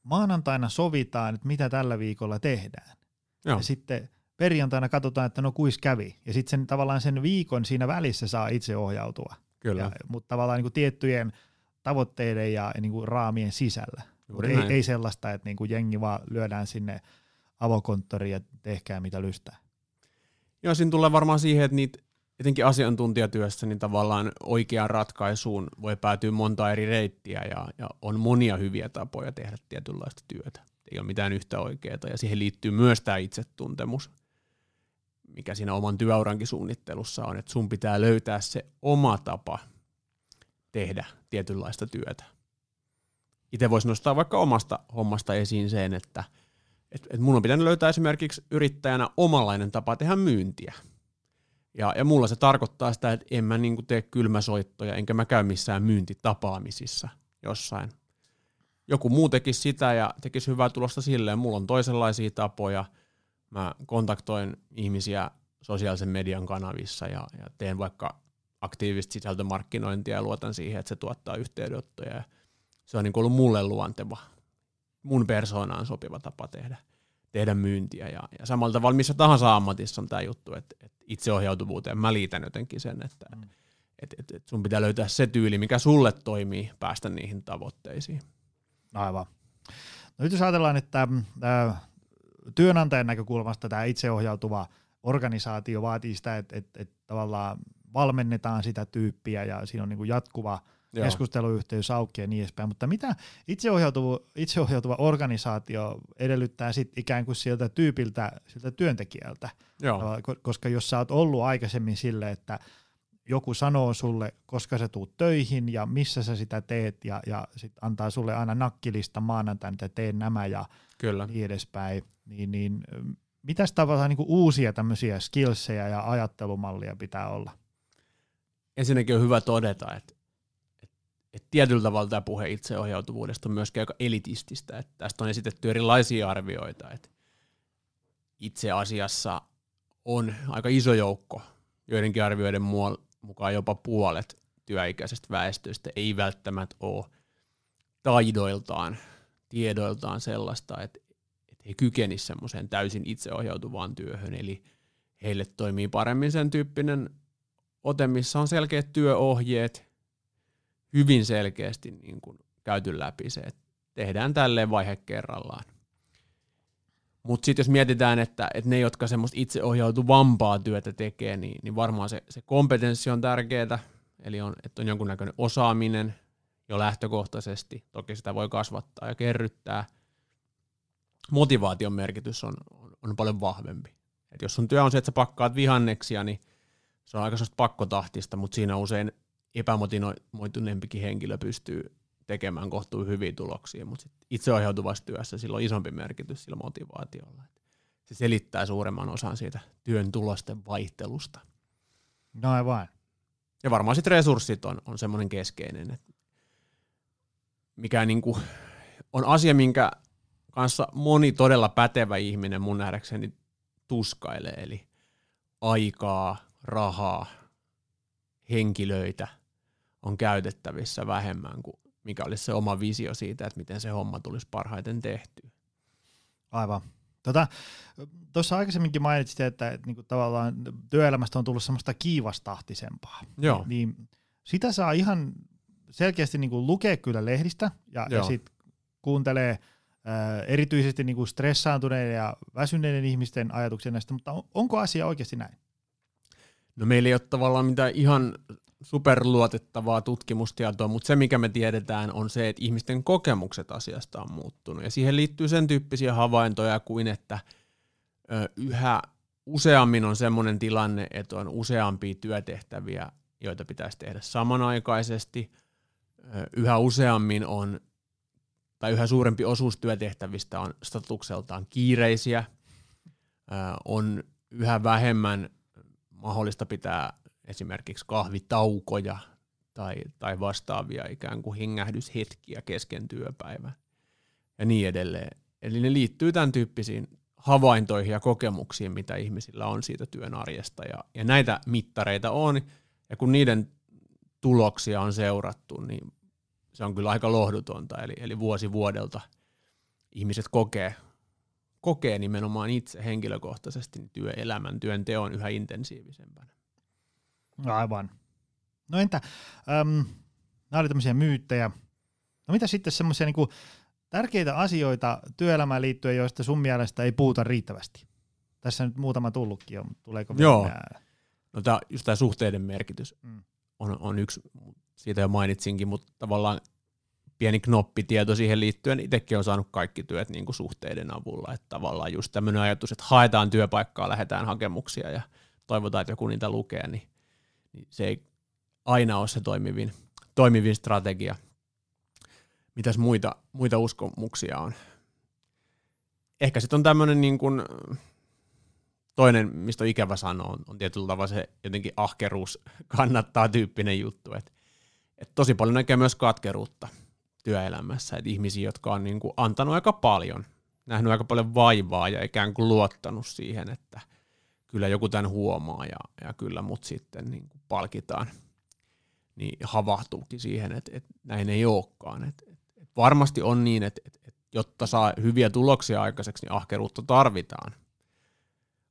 maanantaina sovitaan, että mitä tällä viikolla tehdään. Joo. Ja sitten perjantaina katsotaan, että no kuis kävi. Ja sitten sen, tavallaan sen viikon siinä välissä saa itse ohjautua. Kyllä. Ja, mutta tavallaan niin kuin tiettyjen – tavoitteiden ja niin kuin raamien sisällä. Ei, ei sellaista, että niin kuin jengi vaan lyödään sinne avokonttoriin ja tehkää mitä lystää. Joo, siinä tulee varmaan siihen, että niitä etenkin asiantuntijatyössä niin tavallaan oikeaan ratkaisuun voi päätyä monta eri reittiä ja, ja on monia hyviä tapoja tehdä tietynlaista työtä. Ei ole mitään yhtä oikeaa ja siihen liittyy myös tämä itsetuntemus, mikä siinä oman työurankin suunnittelussa on, että sun pitää löytää se oma tapa – tehdä tietynlaista työtä. Itse voisi nostaa vaikka omasta hommasta esiin sen, että et, et mun on pitänyt löytää esimerkiksi yrittäjänä omanlainen tapa tehdä myyntiä. Ja, ja mulla se tarkoittaa sitä, että en mä niinku tee kylmäsoittoja, enkä mä käy missään myyntitapaamisissa jossain. Joku muu tekisi sitä ja tekisi hyvää tulosta silleen. Mulla on toisenlaisia tapoja. Mä kontaktoin ihmisiä sosiaalisen median kanavissa ja, ja teen vaikka aktiivista sisältömarkkinointia ja luotan siihen, että se tuottaa yhteydenottoja. Ja se on niin ollut mulle luonteva, mun persoonaan sopiva tapa tehdä, tehdä myyntiä. Ja, ja samalla tavalla missä tahansa ammatissa on tämä juttu, että, että itseohjautuvuuteen mä liitän jotenkin sen, että mm. et, et, et sun pitää löytää se tyyli, mikä sulle toimii päästä niihin tavoitteisiin. Aivan. No nyt jos ajatellaan, että äh, työnantajan näkökulmasta tämä itseohjautuva organisaatio vaatii sitä, että, että, että tavallaan valmennetaan sitä tyyppiä ja siinä on niin kuin jatkuva Joo. keskusteluyhteys auki ja niin edespäin. Mutta mitä itseohjautuva, itseohjautuva organisaatio edellyttää sit ikään kuin sieltä tyypiltä, sieltä työntekijältä? Joo. Koska jos sä oot ollut aikaisemmin sille, että joku sanoo sulle, koska sä tuut töihin ja missä sä sitä teet ja, ja sit antaa sulle aina nakkilista maanantaina, että teen nämä ja Kyllä. niin edespäin, niin, niin mitäs tavallaan niin uusia tämmöisiä skillsejä ja ajattelumallia pitää olla? ensinnäkin on hyvä todeta, että, että, että tietyllä tavalla tämä puhe itseohjautuvuudesta on myöskin aika elitististä. Että tästä on esitetty erilaisia arvioita, että itse asiassa on aika iso joukko, joidenkin arvioiden mukaan jopa puolet työikäisestä väestöstä ei välttämättä ole taidoiltaan, tiedoiltaan sellaista, että, että he kykenisivät semmoiseen täysin itseohjautuvaan työhön, eli heille toimii paremmin sen tyyppinen ote, missä on selkeät työohjeet, hyvin selkeästi niin kuin käyty läpi se, että tehdään tälleen vaihe kerrallaan. Mutta sitten jos mietitään, että, että ne, jotka semmoista itseohjautuvampaa työtä tekee, niin, niin varmaan se, se kompetenssi on tärkeää, eli on, että on jonkunnäköinen osaaminen jo lähtökohtaisesti. Toki sitä voi kasvattaa ja kerryttää. Motivaation merkitys on, on, on paljon vahvempi. Et jos sun työ on se, että sä pakkaat vihanneksia, niin se on aika pakkotahtista, mutta siinä usein epämotivoituneempikin henkilö pystyy tekemään kohtuu hyviä tuloksia, mutta itseohjautuvassa työssä sillä on isompi merkitys sillä motivaatiolla. Se selittää suuremman osan siitä työn tulosten vaihtelusta. No aivan. Ja varmaan sitten resurssit on, on semmoinen keskeinen, että mikä niinku on asia, minkä kanssa moni todella pätevä ihminen mun nähdäkseni tuskailee, eli aikaa, rahaa, henkilöitä on käytettävissä vähemmän kuin mikä olisi se oma visio siitä, että miten se homma tulisi parhaiten tehtyä. Aivan. Tuossa tota, aikaisemminkin mainitsit, että, että niin kuin tavallaan työelämästä on tullut semmoista kiivastahtisempaa. Joo. Niin sitä saa ihan selkeästi niin kuin lukea kyllä lehdistä ja, ja sitten kuuntelee ää, erityisesti niin kuin stressaantuneiden ja väsyneiden ihmisten ajatuksia näistä, mutta on, onko asia oikeasti näin? No meillä ei ole tavallaan mitään ihan superluotettavaa tutkimustietoa, mutta se mikä me tiedetään on se, että ihmisten kokemukset asiasta on muuttunut. Ja siihen liittyy sen tyyppisiä havaintoja kuin, että yhä useammin on sellainen tilanne, että on useampia työtehtäviä, joita pitäisi tehdä samanaikaisesti. Yhä useammin on, tai yhä suurempi osuus työtehtävistä on statukseltaan kiireisiä. On yhä vähemmän mahdollista pitää esimerkiksi kahvitaukoja tai, tai vastaavia ikään kuin hengähdyshetkiä kesken työpäivän ja niin edelleen. Eli ne liittyy tämän tyyppisiin havaintoihin ja kokemuksiin, mitä ihmisillä on siitä työn arjesta. Ja, ja näitä mittareita on, ja kun niiden tuloksia on seurattu, niin se on kyllä aika lohdutonta. Eli, eli vuosi vuodelta ihmiset kokee, kokee nimenomaan itse henkilökohtaisesti työelämän, työn teon yhä intensiivisempänä. Aivan. No entä, äm, nämä oli tämmöisiä myyttejä. No mitä sitten semmoisia niinku tärkeitä asioita työelämään liittyen, joista sun mielestä ei puhuta riittävästi? Tässä nyt muutama tullutkin on, tuleeko Joo. vielä? No tää, just tämä suhteiden merkitys mm. on, on yksi, siitä jo mainitsinkin, mutta tavallaan pieni knoppitieto siihen liittyen. Itsekin on saanut kaikki työt niin kuin suhteiden avulla. Että tavallaan just tämmöinen ajatus, että haetaan työpaikkaa, lähdetään hakemuksia ja toivotaan, että joku niitä lukee, niin niin se ei aina ole se toimivin, toimivin strategia. Mitäs muita, muita uskomuksia on? Ehkä sitten on tämmöinen niin kuin, toinen, mistä on ikävä sanoa, on, on tietyllä tavalla se jotenkin ahkeruus kannattaa tyyppinen juttu. Et, et tosi paljon näkee myös katkeruutta työelämässä, että ihmisiä, jotka on niin kuin antanut aika paljon, nähnyt aika paljon vaivaa ja ikään kuin luottanut siihen, että – kyllä joku tämän huomaa ja, ja kyllä mut sitten niin kuin palkitaan, niin havahtuukin siihen, että, että näin ei olekaan. Että, että varmasti on niin, että, että jotta saa hyviä tuloksia aikaiseksi, niin ahkeruutta tarvitaan.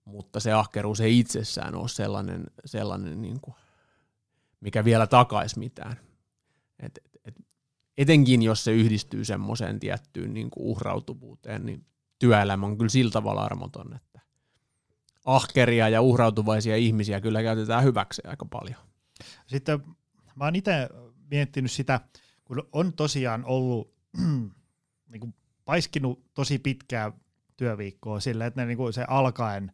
Mutta se ahkeruus ei itsessään ole sellainen, sellainen niin kuin, mikä vielä takaisi mitään. Et, et, et, etenkin jos se yhdistyy semmoiseen tiettyyn niin kuin uhrautuvuuteen, niin työelämä on kyllä sillä tavalla armoton, että ahkeria ja uhrautuvaisia ihmisiä kyllä käytetään hyväksi aika paljon. Sitten mä oon itse miettinyt sitä, kun on tosiaan ollut [clears throat] niin kuin paiskinut tosi pitkää työviikkoa sillä, että ne, niin kuin se alkaen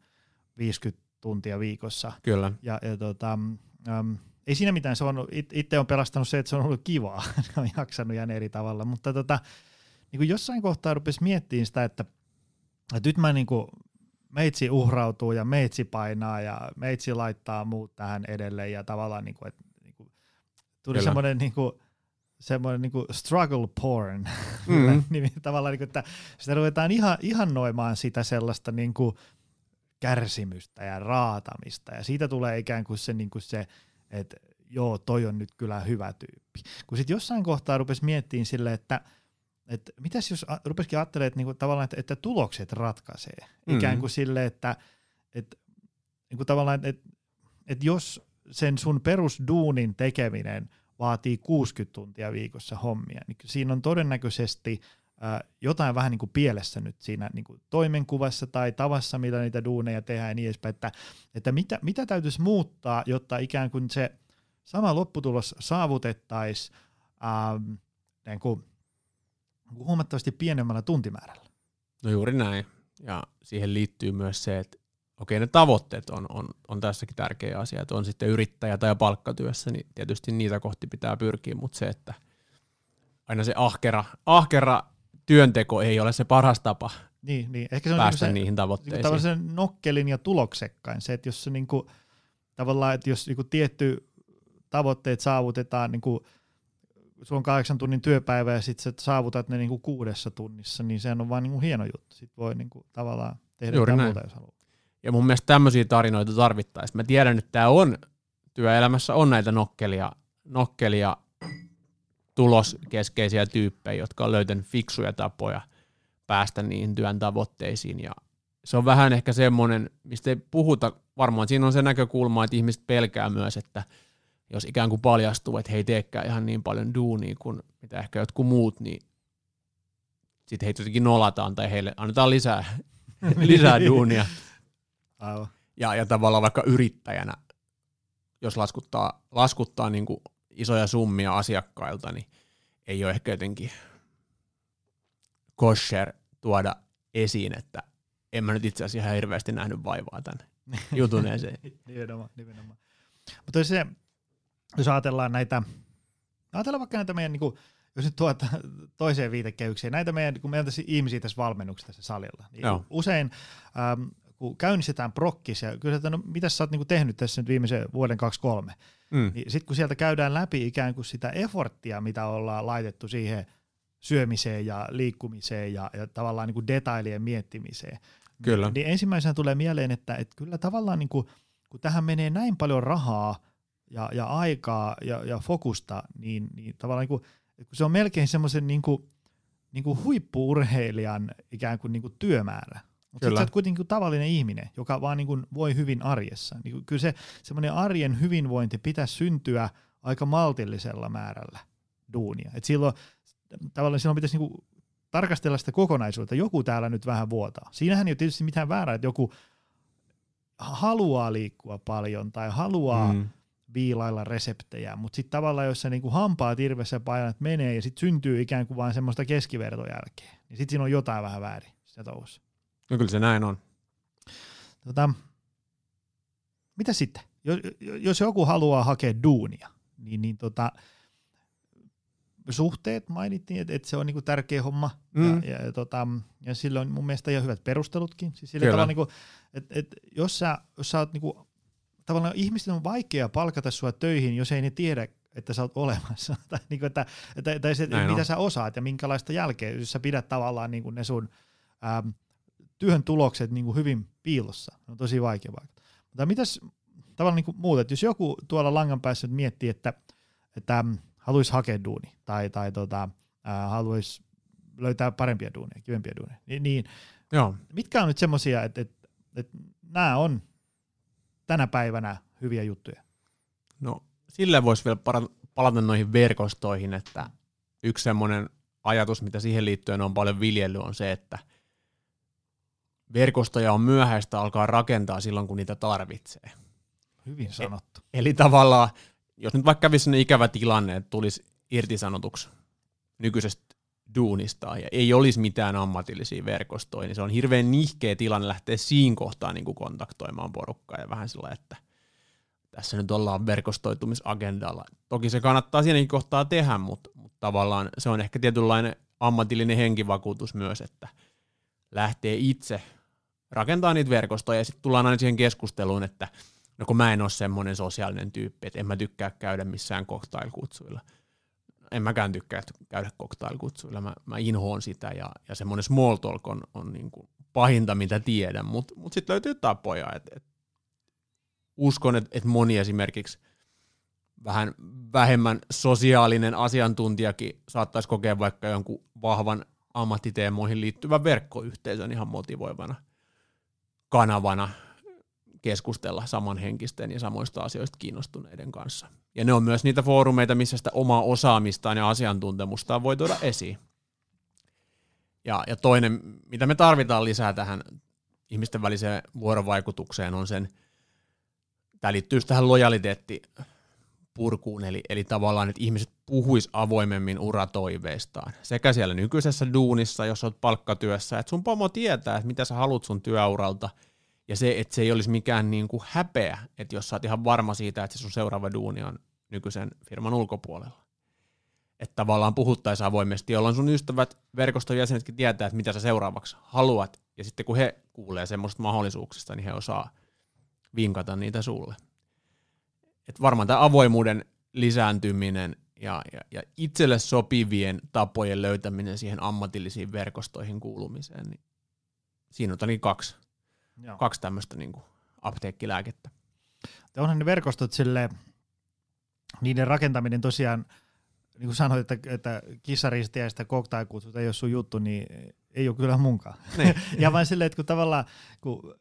50 tuntia viikossa. Kyllä. Ja, ja tota, äm, ei siinä mitään, se on, it, itse on pelastanut se, että se on ollut kivaa, [laughs] on jaksanut ja eri tavalla, mutta tota, niin kuin jossain kohtaa rupesi miettimään sitä, että, että nyt mä niin kuin meitsi uhrautuu ja meitsi painaa ja meitsi laittaa muut tähän edelleen ja tavallaan niin kuin, että niin kuin, tuli Kyllä. semmoinen niin kuin, semmoinen niin kuin struggle porn, [laughs] mm-hmm. [laughs] niin tavallaan, niin kuin, että sitä ruvetaan ihan, ihannoimaan sitä sellaista niin kuin kärsimystä ja raatamista. Ja siitä tulee ikään kuin se, niin kuin se että joo, toi on nyt kyllä hyvä tyyppi. Kun sitten jossain kohtaa rupesi miettimään silleen, että että mitäs jos rupesikin ajattelemaan, että niinku, tavallaan, että, että tulokset ratkaisee. Mm-hmm. Ikään kuin silleen, että, että niinku, tavallaan, että, että, jos sen sun perusduunin tekeminen vaatii 60 tuntia viikossa hommia, niin siinä on todennäköisesti jotain vähän niin kuin pielessä nyt siinä niin kuin toimenkuvassa tai tavassa, mitä niitä duuneja tehdään ja niin edespäin, että, että mitä, mitä täytyisi muuttaa, jotta ikään kuin se sama lopputulos saavutettaisiin ähm, niin kuin huomattavasti pienemmällä tuntimäärällä. No juuri näin. Ja siihen liittyy myös se, että okei ne tavoitteet on, on, on tässäkin tärkeä asia, että on sitten yrittäjä tai palkkatyössä, niin tietysti niitä kohti pitää pyrkiä, mutta se, että aina se ahkera, ahkera työnteko ei ole se paras tapa niin, niin. Ehkä se on päästä se, niihin tavoitteisiin. Niin sen nokkelin ja tuloksekkain, se, että jos se niinku, tavallaan, että jos niinku tietty tavoitteet saavutetaan, niinku, sulla on kahdeksan tunnin työpäivä ja sitten saavutat ne niinku kuudessa tunnissa, niin se on vaan niinku hieno juttu. Sitten voi niinku, tavallaan tehdä Juuri näin. muuta, jos haluaa. Ja mun mielestä tämmöisiä tarinoita tarvittaisiin. Mä tiedän, että tämä on, työelämässä on näitä nokkelia, nokkelia tuloskeskeisiä tyyppejä, jotka on löytänyt fiksuja tapoja päästä niihin työn tavoitteisiin. Ja se on vähän ehkä semmoinen, mistä ei puhuta, varmaan siinä on se näkökulma, että ihmiset pelkää myös, että jos ikään kuin paljastuu, että he ei teekään ihan niin paljon duunia kuin mitä ehkä jotkut muut, niin sitten heitä jotenkin nolataan tai heille annetaan lisää, [laughs] lisää duunia. Aivan. Ja, ja tavallaan vaikka yrittäjänä, jos laskuttaa, laskuttaa niin kuin isoja summia asiakkailta, niin ei ole ehkä jotenkin kosher tuoda esiin, että en mä nyt itse asiassa ihan hirveästi nähnyt vaivaa tänne [laughs] jutun esiin. nimenomaan, nimenomaan. Mutta se, jos ajatellaan näitä, ajatellaan vaikka näitä meidän, niin kuin, jos nyt tuota toiseen viitekehykseen, näitä meidän, kun meillä on tässä ihmisiä tässä valmennuksessa tässä salilla, niin Joo. usein ähm, kun käynnistetään prokkis ja kyllä, että no mitä sä oot niin tehnyt tässä nyt viimeisen vuoden, kaksi, kolme, mm. niin sitten kun sieltä käydään läpi ikään kuin sitä efforttia, mitä ollaan laitettu siihen syömiseen ja liikkumiseen ja, ja tavallaan niin kuin detailien miettimiseen, kyllä. Niin, niin ensimmäisenä tulee mieleen, että, että kyllä tavallaan niin kuin, kun tähän menee näin paljon rahaa ja, ja aikaa ja, ja fokusta, niin, niin tavallaan niin kuin, kun se on melkein semmoisen niin kuin, niin kuin huippuurheilijan ikään kuin, niin kuin työmäärä, mutta sä oot kuitenkin tavallinen ihminen, joka vaan niin kuin voi hyvin arjessa. Niin kyllä se semmoinen arjen hyvinvointi pitäisi syntyä aika maltillisella määrällä duunia. Et silloin, tavallaan silloin pitäisi niin kuin tarkastella sitä kokonaisuutta. Joku täällä nyt vähän vuotaa. Siinähän ei ole tietysti mitään väärää, että joku haluaa liikkua paljon tai haluaa mm. Viilailla reseptejä, mutta sitten tavallaan jos sä niinku hampaa tirvessä painat menee ja sitten syntyy ikään kuin vain semmoista keskivertojälkeä, niin sitten siinä on jotain vähän väärin sitä touhussa. No kyllä se näin on. Tota, mitä sitten? Jos, jos joku haluaa hakea duunia, niin, niin tota, suhteet mainittiin, että, että se on niinku tärkeä homma. Mm. Ja, ja, tota, ja sillä on mun mielestä ihan hyvät perustelutkin. Siis sillä tavalla, niinku, että, että jos sä, jos sä oot niinku, tavallaan ihmisten on vaikea palkata sua töihin, jos ei ne tiedä, että sä oot olemassa. [laughs] tai, niinku, että, että, tai se, mitä on. sä osaat ja minkälaista jälkeä, jos sä pidät tavallaan niinku ne sun ähm, työn tulokset niin kuin hyvin piilossa. On tosi vaikea vaikka. Mutta mitäs tavallaan niin kuin muuta, että jos joku tuolla langan päässä nyt miettii, että, että haluaisi hakea duuni tai, tai tota, äh, haluaisi löytää parempia duuneja, kivempiä duuneja, niin, niin Joo. mitkä on nyt semmoisia, että, että, että nämä on tänä päivänä hyviä juttuja? No sille voisi vielä palata noihin verkostoihin, että yksi semmoinen ajatus, mitä siihen liittyen on paljon viljely, on se, että – verkostoja on myöhäistä alkaa rakentaa silloin, kun niitä tarvitsee. Hyvin sanottu. E- eli tavallaan, jos nyt vaikka kävisi ikävä tilanne, että tulisi irtisanotuksi nykyisestä duunista ja ei olisi mitään ammatillisia verkostoja, niin se on hirveän nihkeä tilanne lähteä siinä kohtaa niin kuin kontaktoimaan porukkaa ja vähän sillä, että tässä nyt ollaan verkostoitumisagendalla. Toki se kannattaa siinäkin kohtaa tehdä, mutta, mutta tavallaan se on ehkä tietynlainen ammatillinen henkivakuutus myös, että lähtee itse rakentaa niitä verkostoja ja sitten tullaan aina siihen keskusteluun, että no kun mä en ole semmoinen sosiaalinen tyyppi, että en mä tykkää käydä missään cocktailkutsuilla. En mäkään tykkää käydä cocktailkutsuilla, mä, mä inhoon sitä ja, ja semmoinen small talk on, on niin kuin pahinta, mitä tiedän, mutta mut, mut sitten löytyy tapoja. Et, et uskon, että et moni esimerkiksi vähän vähemmän sosiaalinen asiantuntijakin saattaisi kokea vaikka jonkun vahvan ammattiteemoihin liittyvän verkkoyhteisön ihan motivoivana kanavana keskustella samanhenkisten ja samoista asioista kiinnostuneiden kanssa. Ja ne on myös niitä foorumeita, missä sitä omaa osaamistaan ja asiantuntemustaan voi tuoda esiin. Ja, ja toinen, mitä me tarvitaan lisää tähän ihmisten väliseen vuorovaikutukseen, on sen, tämä liittyy tähän lojaliteetti purkuun, eli, eli tavallaan, että ihmiset puhuis avoimemmin uratoiveistaan. Sekä siellä nykyisessä duunissa, jos olet palkkatyössä, että sun pomo tietää, että mitä sä haluat sun työuralta, ja se, että se ei olisi mikään niin kuin häpeä, että jos sä oot ihan varma siitä, että se sun seuraava duuni on nykyisen firman ulkopuolella. Että tavallaan puhuttaisiin avoimesti, jolloin sun ystävät, verkoston jäsenetkin tietää, että mitä sä seuraavaksi haluat, ja sitten kun he kuulee semmoista mahdollisuuksista, niin he osaa vinkata niitä sulle että varmaan tämä avoimuuden lisääntyminen ja, ja, ja itselle sopivien tapojen löytäminen siihen ammatillisiin verkostoihin kuulumiseen, niin siinä on kaksi, Joo. kaksi tämmöistä niin kuin apteekkilääkettä. Onhan ne verkostot sille, niiden rakentaminen tosiaan, niin kuin sanoit, että, että kissaristiä ja sitä cocktailkutsut ei ole sun juttu, niin ei ole kyllä munkaan. Niin. [laughs] ja vain silleen, että kun tavallaan, kun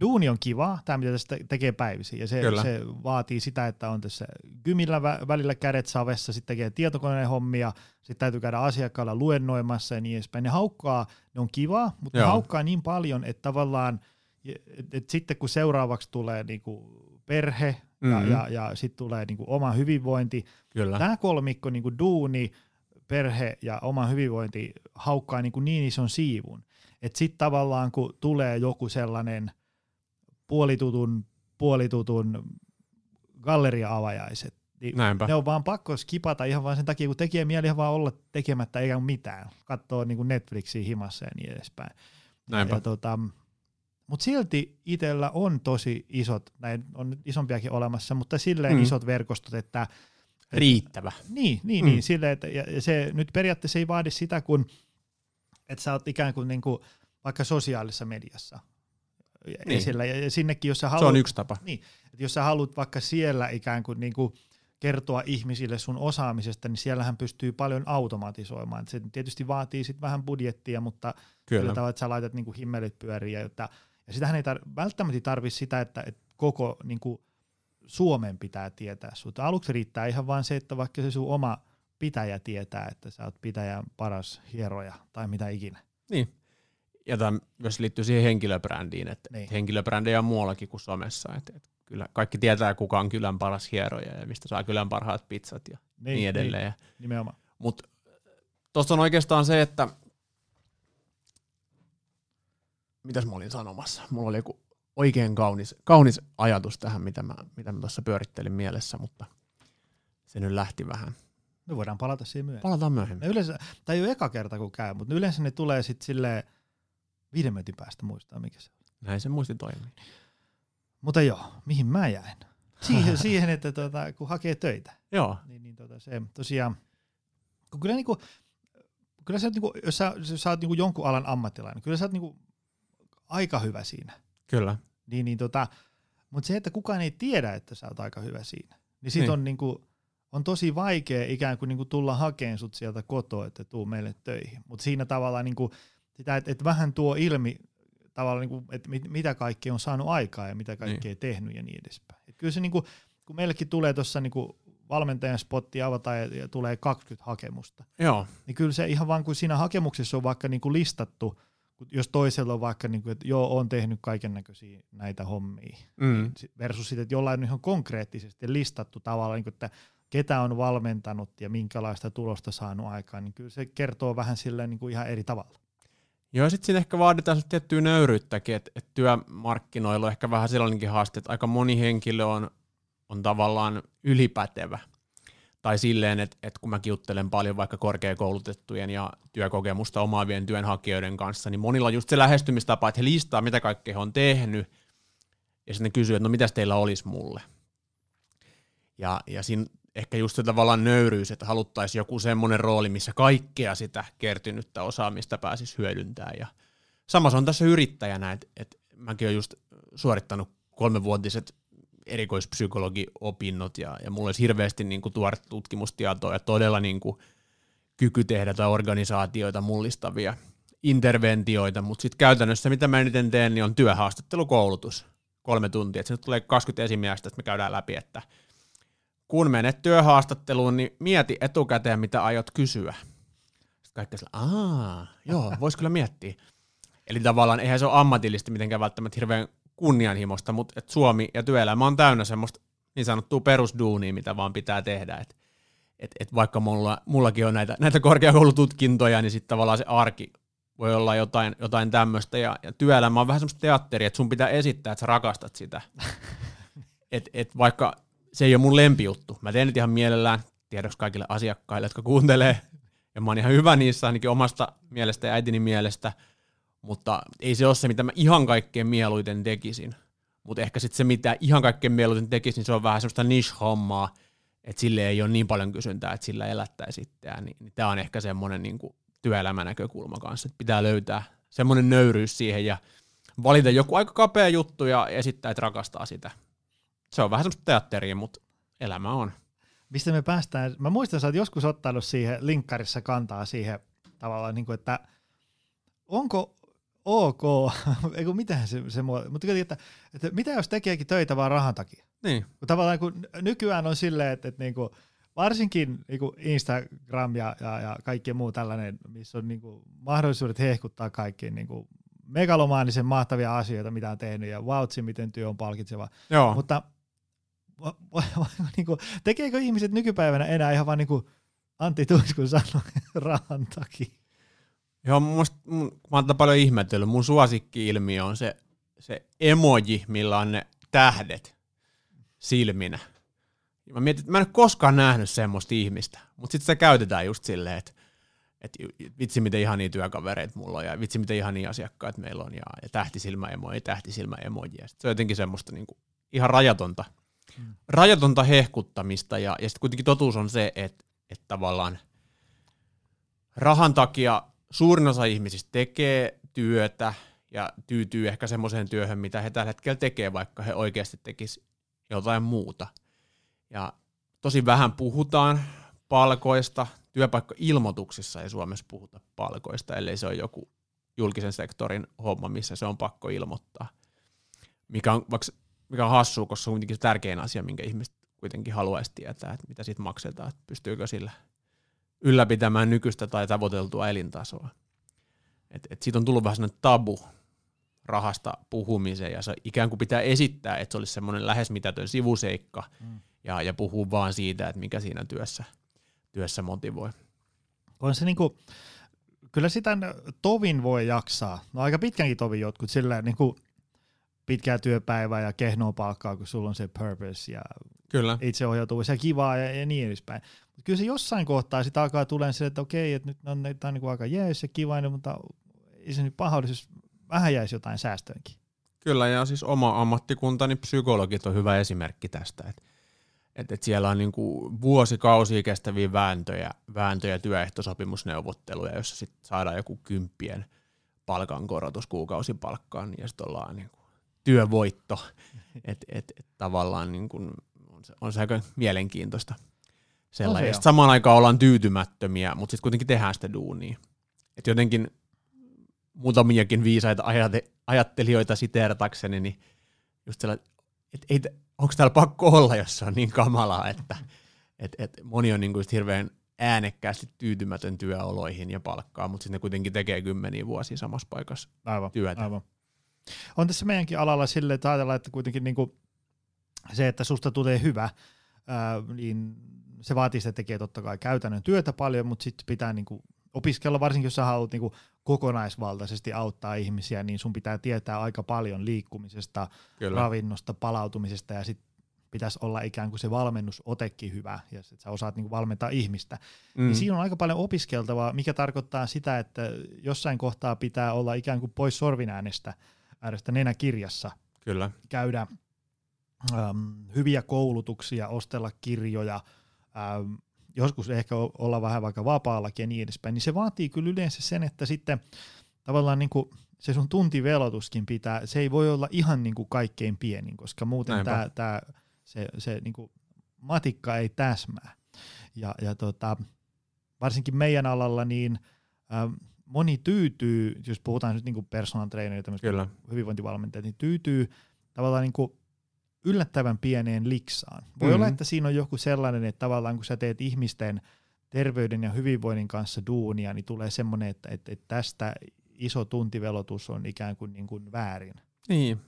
duuni on kiva, tämä mitä tästä tekee päivisin, ja se, se vaatii sitä, että on tässä gymillä välillä kädet savessa, sitten tekee tietokoneen hommia, sitten täytyy käydä asiakkaalla luennoimassa ja niin edespäin. Ne haukkaa, ne on kiva, mutta Joo. ne haukkaa niin paljon, että tavallaan, et sitten kun seuraavaksi tulee niinku perhe mm-hmm. ja, ja, ja sitten tulee niinku oma hyvinvointi, Kyllä. tämä kolmikko, niinku duuni, perhe ja oma hyvinvointi haukkaa niinku niin ison siivun, että sitten tavallaan kun tulee joku sellainen – puolitutun, puolitutun galleria-avajaiset. Niin Näinpä. Ne on vaan pakko skipata ihan vaan sen takia, kun tekee mieli vaan olla tekemättä eikä mitään. Katsoo niin Netflixiä himassa ja niin edespäin. Näinpä. Ja, tota, mutta silti itsellä on tosi isot, näin on isompiakin olemassa, mutta silleen mm. isot verkostot, että... Riittävä. Että, niin, niin, mm. niin silleen, että ja se nyt periaatteessa ei vaadi sitä, kun että sä oot ikään kuin, niin kuin vaikka sosiaalisessa mediassa niin. esillä. Ja sinnekin, jos sä haluat, Se on yksi tapa. Niin, että jos sä haluat vaikka siellä ikään kuin, niin kuin kertoa ihmisille sun osaamisesta, niin siellähän pystyy paljon automatisoimaan. Se tietysti vaatii sitten vähän budjettia, mutta kyllä tavalla, että sä laitat niin kuin himmelit pyöriä. Jotta, ja sitähän ei tar- välttämättä tarvitse sitä, että, että koko niin kuin Suomen pitää tietää sut. Aluksi riittää ihan vain se, että vaikka se sun oma pitäjä tietää, että sä oot pitäjän paras hieroja tai mitä ikinä. Niin, ja tämä myös liittyy siihen henkilöbrändiin, että niin. henkilöbrändejä on muuallakin kuin somessa. Että, että kyllä kaikki tietää, kuka on kylän paras hieroja ja mistä saa kylän parhaat pizzat ja niin, niin edelleen. Niin, nimenomaan. Mutta tuossa on oikeastaan se, että mitäs mä olin sanomassa? Mulla oli joku oikein kaunis, kaunis ajatus tähän, mitä mä, mitä mä tuossa pyörittelin mielessä, mutta se nyt lähti vähän. Me voidaan palata siihen myöhemmin. Palataan myöhemmin. yleensä, tämä ei ole eka kerta kun käy, mutta yleensä ne tulee sitten silleen, viiden minuutin päästä muistaa, mikä se on. Näin se muisti toimii. Mutta joo, mihin mä jäin? Siihen, [laughs] siihen että tota, kun hakee töitä. Joo. Niin, niin tota, se tosiaan, kun kyllä, niinku, kyllä sä, niinku, jos sä, jos sä oot niinku jonkun alan ammattilainen, kyllä sä oot niinku aika hyvä siinä. Kyllä. Niin, niin tota, mutta se, että kukaan ei tiedä, että sä oot aika hyvä siinä, niin sit niin. on niinku, on tosi vaikea ikään kuin niinku tulla hakemaan sut sieltä kotoa, että tuu meille töihin. Mutta siinä tavallaan niinku, sitä, että, että vähän tuo ilmi tavallaan, niin kuin, että mit, mitä kaikkea on saanut aikaa ja mitä kaikkea niin. tehnyt ja niin edespäin. Et kyllä se, niin kuin, kun meillekin tulee tuossa niin valmentajan spotti avataan ja, ja tulee 20 hakemusta, Joo. niin kyllä se ihan vaan kun siinä hakemuksessa on vaikka niin kuin listattu, jos toisella on vaikka, niin kuin, että joo, on tehnyt kaiken näköisiä näitä hommia, mm. versus sitten, että jollain on ihan konkreettisesti listattu tavallaan, niin kuin, että ketä on valmentanut ja minkälaista tulosta saanut aikaan, niin kyllä se kertoo vähän silleen niin kuin ihan eri tavalla. Joo, sitten siinä ehkä vaaditaan tiettyä nöyryyttäkin, että, että työmarkkinoilla on ehkä vähän sellainenkin haaste, että aika moni henkilö on, on tavallaan ylipätevä. Tai silleen, että, että kun mä juttelen paljon vaikka korkeakoulutettujen ja työkokemusta omaavien työnhakijoiden kanssa, niin monilla on just se lähestymistapa, että he listaa, mitä kaikkea he on tehnyt, ja sitten ne kysyy, että no mitäs teillä olisi mulle. Ja, ja siinä ehkä just se tavallaan nöyryys, että haluttaisiin joku semmoinen rooli, missä kaikkea sitä kertynyttä osaamista pääsisi hyödyntämään ja sama se on tässä yrittäjänä, että et mäkin olen just suorittanut kolmevuotiset erikoispsykologiopinnot ja, ja mulla olisi hirveästi niin kuin tuoretta tutkimustietoa ja todella niin kuin kyky tehdä tai organisaatioita mullistavia interventioita, mutta sitten käytännössä mitä mä eniten teen, niin on työhaastattelukoulutus kolme tuntia, se tulee 20 esimiestä, että me käydään läpi, että kun menet työhaastatteluun, niin mieti etukäteen, mitä aiot kysyä. Sitten kaikki sillä, aah, joo, vois kyllä miettiä. Eli tavallaan eihän se ole ammatillisesti mitenkään välttämättä hirveän kunnianhimosta, mutta et Suomi ja työelämä on täynnä semmoista niin sanottua perusduunia, mitä vaan pitää tehdä. Et, et, et vaikka mulla, mullakin on näitä, näitä korkeakoulututkintoja, niin sitten tavallaan se arki voi olla jotain, jotain tämmöistä. Ja, ja työelämä on vähän semmoista teatteria, että sun pitää esittää, että sä rakastat sitä. [laughs] et, et vaikka se ei ole mun lempijuttu. Mä teen nyt ihan mielellään tiedoksi kaikille asiakkaille, jotka kuuntelee. Ja mä oon ihan hyvä niissä ainakin omasta mielestä ja äitini mielestä – mutta ei se ole se, mitä mä ihan kaikkein mieluiten tekisin. Mutta ehkä sitten se, mitä ihan kaikkein mieluiten tekisin, niin se on vähän semmoista niche-hommaa, että sille ei ole niin paljon kysyntää, että sillä elättäisi itseään. Niin, niin tämä on ehkä semmoinen niin työelämän näkökulma kanssa, että pitää löytää semmoinen nöyryys siihen ja valita joku aika kapea juttu ja esittää, että rakastaa sitä. Se on vähän semmoista teatteria, mutta elämä on. Mistä me päästään? Mä muistan, että olet joskus ottanut siihen linkkarissa kantaa siihen tavallaan, niin kuin, että onko ok, [laughs] eikö mitähän se, se mua, mutta että, että, mitä jos tekeekin töitä vaan rahan takia? Niin. Kun tavallaan kun nykyään on silleen, että, että niinku, varsinkin niinku Instagram ja, ja, ja kaikki muu tällainen, missä on niinku mahdollisuudet hehkuttaa kaikkiin niinku megalomaanisen mahtavia asioita, mitä on tehnyt, ja vautsi, miten työ on palkitseva. Joo. Mutta va, va, [laughs] va, niinku, tekeekö ihmiset nykypäivänä enää ihan vaan niinku Antti Tuiskun sanoi [laughs] rahan takia? Joo, musta, mun, mä oon paljon ihmetellyt. Mun suosikki-ilmiö on se, se emoji, millä on ne tähdet silminä. Mä mietin, että mä en ole koskaan nähnyt semmoista ihmistä, mutta sitten sitä käytetään just silleen, että et vitsi miten ihania työkavereita mulla on ja vitsi miten ihania asiakkaita meillä on ja, ja tähtisilmä emoji, tähtisilmä emoji. Ja se on jotenkin semmoista niinku ihan rajatonta, hmm. rajatonta hehkuttamista ja, ja sitten kuitenkin totuus on se, että, että tavallaan rahan takia suurin osa ihmisistä tekee työtä ja tyytyy ehkä semmoiseen työhön, mitä he tällä hetkellä tekee, vaikka he oikeasti tekisivät jotain muuta. Ja tosi vähän puhutaan palkoista. Työpaikka-ilmoituksissa ei Suomessa puhuta palkoista, ellei se ole joku julkisen sektorin homma, missä se on pakko ilmoittaa. Mikä on, vaikka, mikä on hassua, koska se on kuitenkin se tärkein asia, minkä ihmiset kuitenkin haluaisi tietää, että mitä siitä maksetaan, että pystyykö sillä – ylläpitämään nykyistä tai tavoiteltua elintasoa. Et, et siitä on tullut vähän sellainen tabu rahasta puhumiseen ja se ikään kuin pitää esittää, että se olisi semmoinen lähes mitätön sivuseikka mm. ja, ja puhuu vaan siitä, että mikä siinä työssä, työssä motivoi. On se niinku, kyllä sitä tovin voi jaksaa. No aika pitkänkin tovin jotkut sillä niinku pitkää työpäivää ja kehnoa palkkaa, kun sulla on se purpose ja Kyllä. itseohjautuvuus ja kivaa ja, ja niin edespäin. Mutta kyllä se jossain kohtaa sitä alkaa tulee sille, että okei, että nyt on, tämä on niin aika jees ja kiva, mutta ei se nyt paha olisi, jos vähän jäisi jotain säästöönkin. Kyllä, ja siis oma ammattikuntani psykologit on hyvä esimerkki tästä, että et, et siellä on niinku vuosikausia kestäviä vääntöjä, vääntöjä työehtosopimusneuvotteluja, jossa sit saadaan joku kymppien palkankorotus kuukausipalkkaan, ja sitten ollaan niinku työvoitto. Et, et, et tavallaan niinku, on, se, on se aika mielenkiintoista. Sellainen. Ja samaan aikaan ollaan tyytymättömiä, mutta sitten kuitenkin tehdään sitä duunia. Et jotenkin muutamiakin viisaita ajate, ajattelijoita siteeratakseni, niin just sellainen, että ei, onko täällä pakko olla, jos se on niin kamalaa, että et, et moni on niinku hirveän äänekkäästi tyytymätön työoloihin ja palkkaa, mutta sitten ne kuitenkin tekee kymmeniä vuosia samassa paikassa aivan, työtä. Aivan. On tässä meidänkin alalla silleen, että ajatellaan, että kuitenkin niinku se, että susta tulee hyvä, ää, niin se vaatii sitä tekee totta kai käytännön työtä paljon, mutta sitten pitää niinku opiskella, varsinkin jos sä haluat niinku kokonaisvaltaisesti auttaa ihmisiä, niin sun pitää tietää aika paljon liikkumisesta, Kyllä. ravinnosta, palautumisesta ja sitten pitäisi olla ikään kuin se valmennusotekin hyvä ja että sä osaat niinku valmentaa ihmistä. Mm. Niin siinä on aika paljon opiskeltavaa, mikä tarkoittaa sitä, että jossain kohtaa pitää olla ikään kuin pois sorvinäänestä äärestä nenäkirjassa. Kyllä. Käydä äm, hyviä koulutuksia, ostella kirjoja, äm, joskus ehkä olla vähän vaikka vapaallakin ja niin edespäin, niin se vaatii kyllä yleensä sen, että sitten tavallaan niin kuin se sun tuntivelotuskin pitää, se ei voi olla ihan niin kuin kaikkein pienin, koska muuten tää, tää, se, se niin kuin matikka ei täsmää. Ja, ja tota, varsinkin meidän alalla, niin ähm, moni tyytyy, jos puhutaan nyt niin kuin personal trainerit, hyvinvointivalmentajat, niin tyytyy tavallaan niin kuin yllättävän pieneen liksaan. Voi mm-hmm. olla, että siinä on joku sellainen, että tavallaan kun sä teet ihmisten terveyden ja hyvinvoinnin kanssa duunia, niin tulee semmoinen, että, että, että tästä iso tuntivelotus on ikään kuin, niin kuin väärin. Niin.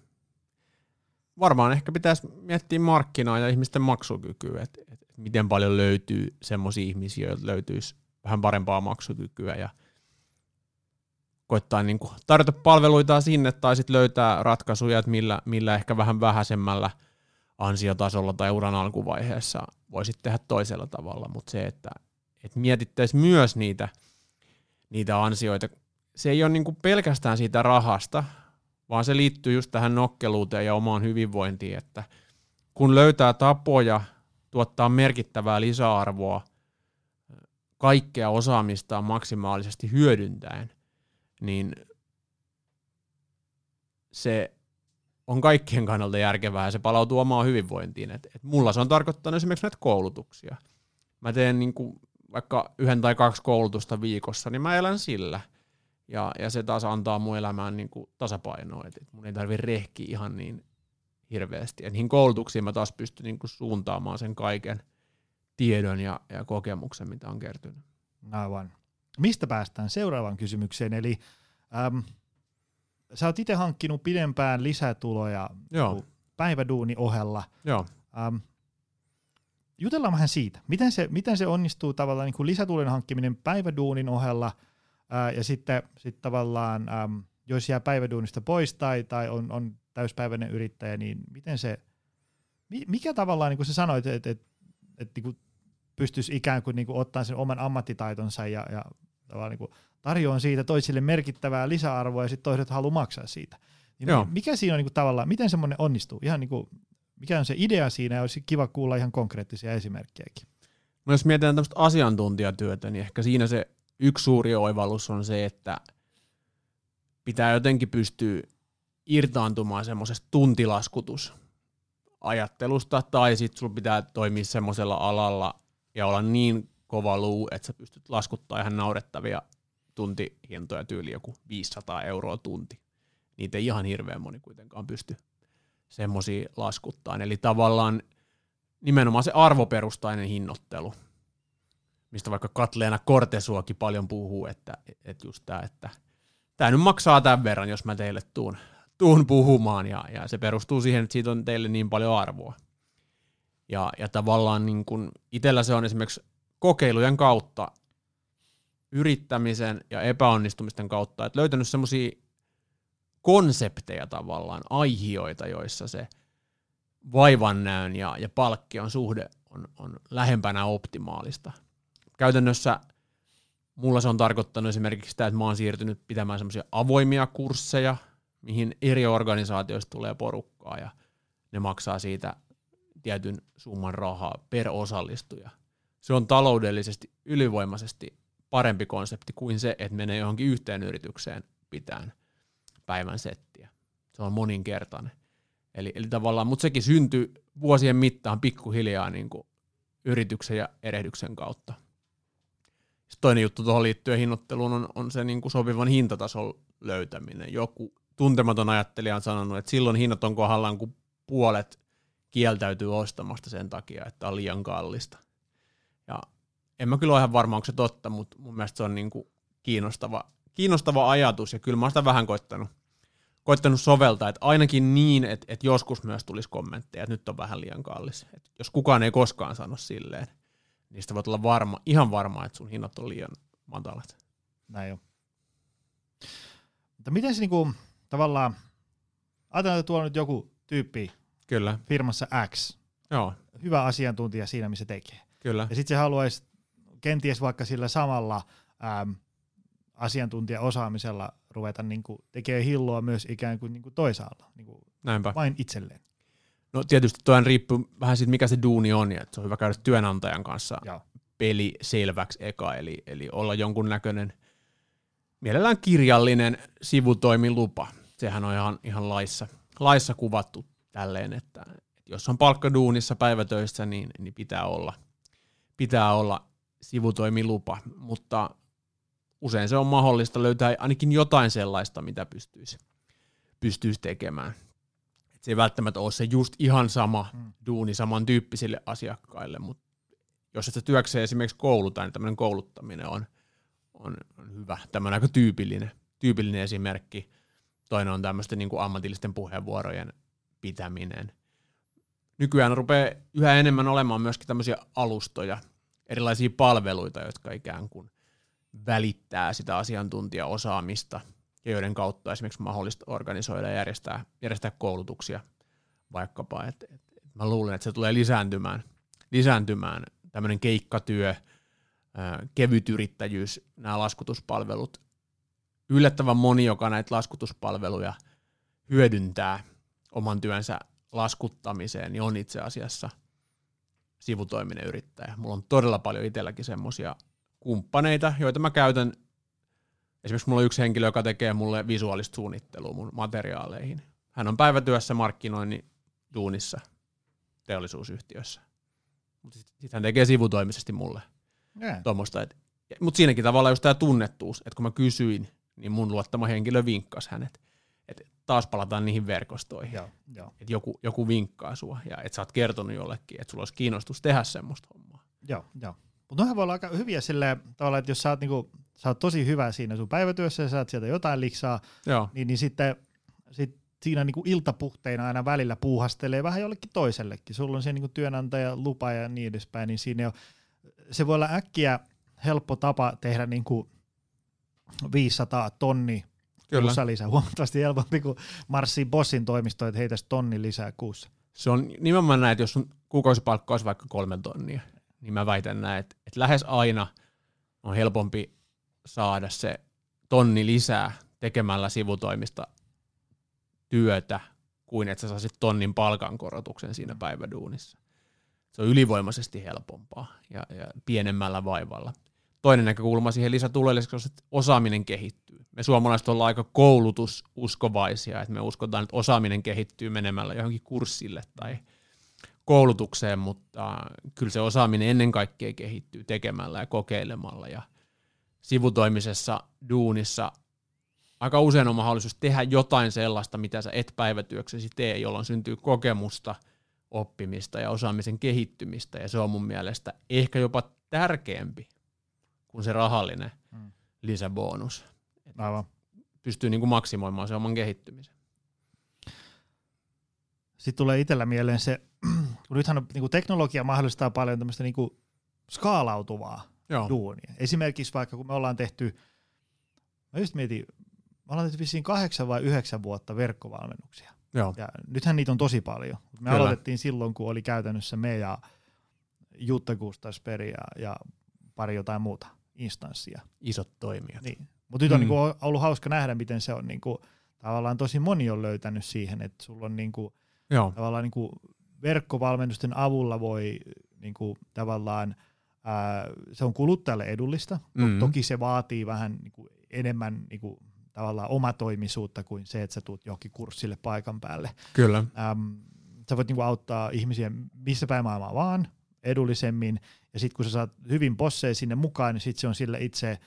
Varmaan ehkä pitäisi miettiä markkinaa ja ihmisten maksukykyä, että, että miten paljon löytyy semmoisia ihmisiä, joilla löytyisi vähän parempaa maksukykyä ja koittaa niin kuin tarjota palveluita sinne tai sitten löytää ratkaisuja, että millä, millä ehkä vähän vähäisemmällä ansiotasolla tai uran alkuvaiheessa voisi tehdä toisella tavalla, mutta se, että, että mietittäisiin myös niitä, niitä ansioita, se ei ole niin kuin pelkästään siitä rahasta, vaan se liittyy just tähän nokkeluuteen ja omaan hyvinvointiin, että kun löytää tapoja tuottaa merkittävää lisäarvoa kaikkea osaamistaan maksimaalisesti hyödyntäen, niin se on kaikkien kannalta järkevää ja se palautuu omaan hyvinvointiin. Et, et mulla se on tarkoittanut esimerkiksi näitä koulutuksia. Mä teen niin kuin vaikka yhden tai kaksi koulutusta viikossa, niin mä elän sillä. Ja, ja se taas antaa mun elämään niin kuin tasapainoa, että mun ei tarvi rehki ihan niin hirveästi. Ja niihin koulutuksiin mä taas pystyn niin kuin suuntaamaan sen kaiken tiedon ja, ja kokemuksen, mitä on kertynyt. Aivan. Mistä päästään seuraavaan kysymykseen, eli äm, sä oot itse hankkinut pidempään lisätuloja Joo. päiväduuni ohella. Joo. Äm, jutellaan vähän siitä, miten se, miten se onnistuu tavallaan niin kuin lisätulojen hankkiminen päiväduunin ohella, ää, ja sitten sit tavallaan, äm, jos jää päiväduunista pois tai, tai on, on täyspäiväinen yrittäjä, niin miten se, mikä tavallaan, niin kuin sä sanoit, että et, et, et, niin pystyisi ikään kuin, niin kuin ottaa sen oman ammattitaitonsa ja, ja tavallaan niin kuin tarjoan siitä toisille merkittävää lisäarvoa ja sitten toiset haluaa maksaa siitä. Niin Joo. mikä siinä on niin kuin tavallaan, miten semmoinen onnistuu? Ihan niin kuin, mikä on se idea siinä ja olisi kiva kuulla ihan konkreettisia esimerkkejäkin. No jos mietitään tämmöistä asiantuntijatyötä, niin ehkä siinä se yksi suuri oivallus on se, että pitää jotenkin pystyä irtaantumaan semmoisesta tuntilaskutusajattelusta, tai sitten sulla pitää toimia semmoisella alalla ja olla niin kova luu, että sä pystyt laskuttaa ihan naurettavia tuntihintoja tyyli joku 500 euroa tunti. Niitä ei ihan hirveän moni kuitenkaan pysty semmoisia laskuttaa. Eli tavallaan nimenomaan se arvoperustainen hinnoittelu, mistä vaikka Katleena Kortesuokin paljon puhuu, että, että just tämä, että tämä nyt maksaa tämän verran, jos mä teille tuun, tuun puhumaan, ja, ja se perustuu siihen, että siitä on teille niin paljon arvoa. Ja, ja tavallaan niin kun itsellä se on esimerkiksi kokeilujen kautta, yrittämisen ja epäonnistumisten kautta, että löytänyt semmoisia konsepteja tavallaan, aihioita, joissa se vaivannäön ja, ja palkkion suhde on, on lähempänä optimaalista. Käytännössä mulla se on tarkoittanut esimerkiksi sitä, että mä oon siirtynyt pitämään semmoisia avoimia kursseja, mihin eri organisaatioista tulee porukkaa ja ne maksaa siitä tietyn summan rahaa per osallistuja – se on taloudellisesti ylivoimaisesti parempi konsepti kuin se, että menee johonkin yhteen yritykseen pitään päivän settiä. Se on moninkertainen. Eli, eli tavallaan, mutta sekin syntyi vuosien mittaan pikkuhiljaa niin kuin yrityksen ja erehdyksen kautta. Sitten toinen juttu tuohon liittyen hinnoitteluun on, on se niin kuin sopivan hintatason löytäminen. Joku tuntematon ajattelija on sanonut, että silloin hinnat on kohdallaan, kun puolet kieltäytyy ostamasta sen takia, että on liian kallista. En mä kyllä ole ihan varma, onko se totta, mutta mun mielestä se on niin kuin kiinnostava, kiinnostava ajatus, ja kyllä mä oon sitä vähän koittanut, koittanut soveltaa, että ainakin niin, että, että joskus myös tulisi kommentteja, että nyt on vähän liian kallis. Että jos kukaan ei koskaan sano silleen, niin sitä voit olla varma, ihan varma, että sun hinnat on liian matalat. Näin jo. Mutta miten se niinku, tavallaan, ajatellaan, että tuolla on nyt joku tyyppi Kyllä. firmassa X, Joo. hyvä asiantuntija siinä, missä tekee. Kyllä. Ja sitten se haluaisi kenties vaikka sillä samalla äm, asiantuntijaosaamisella ruveta niin kuin, tekemään hilloa myös ikään kuin, niin kuin toisaalla, niin kuin Näinpä. vain itselleen. No tietysti tuon riippuu vähän siitä, mikä se duuni on, ja että se on hyvä käydä työnantajan kanssa Joo. peli selväksi eka, eli, eli olla jonkun näköinen mielellään kirjallinen sivutoimilupa. Sehän on ihan, ihan laissa, laissa kuvattu tälleen, että, että jos on palkkaduunissa päivätöissä, niin, niin pitää, olla, pitää olla sivutoimilupa, mutta usein se on mahdollista löytää ainakin jotain sellaista, mitä pystyisi, pystyisi tekemään. Et se ei välttämättä ole se just ihan sama hmm. duuni samantyyppisille asiakkaille, mutta jos se työkseen esimerkiksi kouluta, niin tämmöinen kouluttaminen on, on, on hyvä, tämmöinen aika tyypillinen, tyypillinen esimerkki. Toinen on tämmöisten niin kuin ammatillisten puheenvuorojen pitäminen. Nykyään rupeaa yhä enemmän olemaan myöskin tämmöisiä alustoja, erilaisia palveluita, jotka ikään kuin välittää sitä asiantuntijaosaamista ja joiden kautta esimerkiksi mahdollista organisoida ja järjestää, järjestää koulutuksia vaikkapa. Et, et, et mä luulen, että se tulee lisääntymään, lisääntymään tämmöinen keikkatyö, kevytyrittäjyys, nämä laskutuspalvelut. Yllättävän moni, joka näitä laskutuspalveluja hyödyntää oman työnsä laskuttamiseen, niin on itse asiassa sivutoiminen yrittäjä. Mulla on todella paljon itselläkin semmoisia kumppaneita, joita mä käytän. Esimerkiksi mulla on yksi henkilö, joka tekee mulle visuaalista suunnittelua mun materiaaleihin. Hän on päivätyössä markkinoinnin duunissa teollisuusyhtiössä. Mutta sitten sit hän tekee sivutoimisesti mulle yeah. tuommoista. Mutta siinäkin tavalla just tämä tunnettuus, että kun mä kysyin, niin mun luottama henkilö vinkkasi hänet. Taas palataan niihin verkostoihin. Joo, joo. Että joku, joku vinkkaa sua ja että sä oot kertonut jollekin, että sulla olisi kiinnostus tehdä semmoista hommaa. Joo, joo. Mutta noihän voi olla aika hyviä sillä tavalla, että jos sä oot, niinku, sä oot tosi hyvä siinä sun päivätyössä ja saat sieltä jotain liksaa, Joo. Niin, niin sitten sit siinä niinku iltapuhteina aina välillä puuhastelee vähän jollekin toisellekin. Sulla on se niinku työnantaja lupa ja niin edespäin, niin siinä jo, se voi olla äkkiä helppo tapa tehdä niinku 500 tonni Kyllä. lisää. Huomattavasti helpompi kuin marssii bossin toimistoon, että heitäisi tonni lisää kuussa. Se on nimenomaan näin, että jos sun kuukausipalkka olisi vaikka kolme tonnia, niin mä väitän näin, että, että lähes aina on helpompi saada se tonni lisää tekemällä sivutoimista työtä, kuin että sä saisit tonnin palkankorotuksen siinä päiväduunissa. Se on ylivoimaisesti helpompaa ja, ja pienemmällä vaivalla. Toinen näkökulma siihen lisätuloille, on, että osaaminen kehittyy. Me suomalaiset ollaan aika koulutususkovaisia, että me uskotaan, että osaaminen kehittyy menemällä johonkin kurssille tai koulutukseen, mutta kyllä se osaaminen ennen kaikkea kehittyy tekemällä ja kokeilemalla ja sivutoimisessa duunissa aika usein on mahdollisuus tehdä jotain sellaista, mitä sä et päivätyöksesi tee, jolloin syntyy kokemusta, oppimista ja osaamisen kehittymistä, ja se on mun mielestä ehkä jopa tärkeämpi kuin se rahallinen mm. lisäbonus. Aivan. Pystyy niin kuin maksimoimaan se oman kehittymisen. Sitten tulee itsellä mieleen se, kun [clears throat] nythän niin kuin teknologia mahdollistaa paljon tämmöistä niin kuin skaalautuvaa Joo. duunia. Esimerkiksi vaikka kun me ollaan tehty, mä just mietin, me ollaan tehty vissiin kahdeksan vai yhdeksän vuotta verkkovalmennuksia. Joo. Ja nythän niitä on tosi paljon. Me Kyllä. aloitettiin silloin, kun oli käytännössä me ja Jutta Gustafsberg ja, ja pari jotain muuta instanssia. Isot toimijat. Niin. Mutta nyt on mm. niinku ollut hauska nähdä, miten se on niinku, tavallaan tosi moni on löytänyt siihen, että sulla on niinku, Joo. tavallaan niinku verkkovalmennusten avulla voi niinku, tavallaan, ää, se on kuluttajalle edullista, mm. toki se vaatii vähän niinku, enemmän niinku, tavallaan omatoimisuutta kuin se, että sä tuut johonkin kurssille paikan päälle. Kyllä. Ähm, sä voit niinku auttaa ihmisiä missä päin maailmaa vaan edullisemmin, ja sitten kun sä saat hyvin bosseja sinne mukaan, niin sitten se on sille itse äh,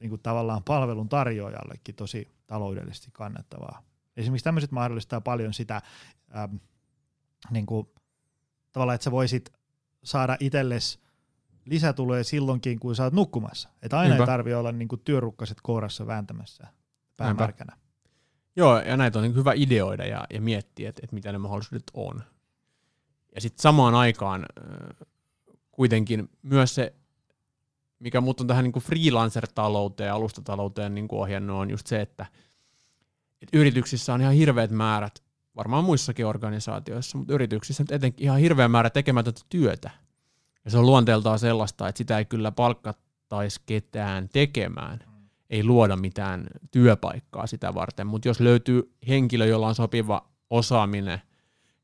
niinku tavallaan palvelun tarjoajallekin tosi taloudellisesti kannattavaa. Esimerkiksi tämmöiset mahdollistaa paljon sitä, ähm, niinku, tavallaan, että sä voisit saada itsellesi lisätuloja silloinkin, kun sä oot nukkumassa. Että aina Niinpä. ei tarvi olla niinku työrukkaset kourassa vääntämässä pään märkänä. Joo, ja näitä on niin hyvä ideoida ja, ja miettiä, että, että mitä ne mahdollisuudet on. Ja sitten samaan aikaan äh, kuitenkin myös se, mikä muut on tähän niin freelancer-talouteen ja alustatalouteen niin ohjannut, on just se, että, että yrityksissä on ihan hirveät määrät, varmaan muissakin organisaatioissa, mutta yrityksissä etenkin ihan hirveä määrä tekemätöntä työtä. Ja se on luonteeltaan sellaista, että sitä ei kyllä palkkattaisi ketään tekemään. Ei luoda mitään työpaikkaa sitä varten, mutta jos löytyy henkilö, jolla on sopiva osaaminen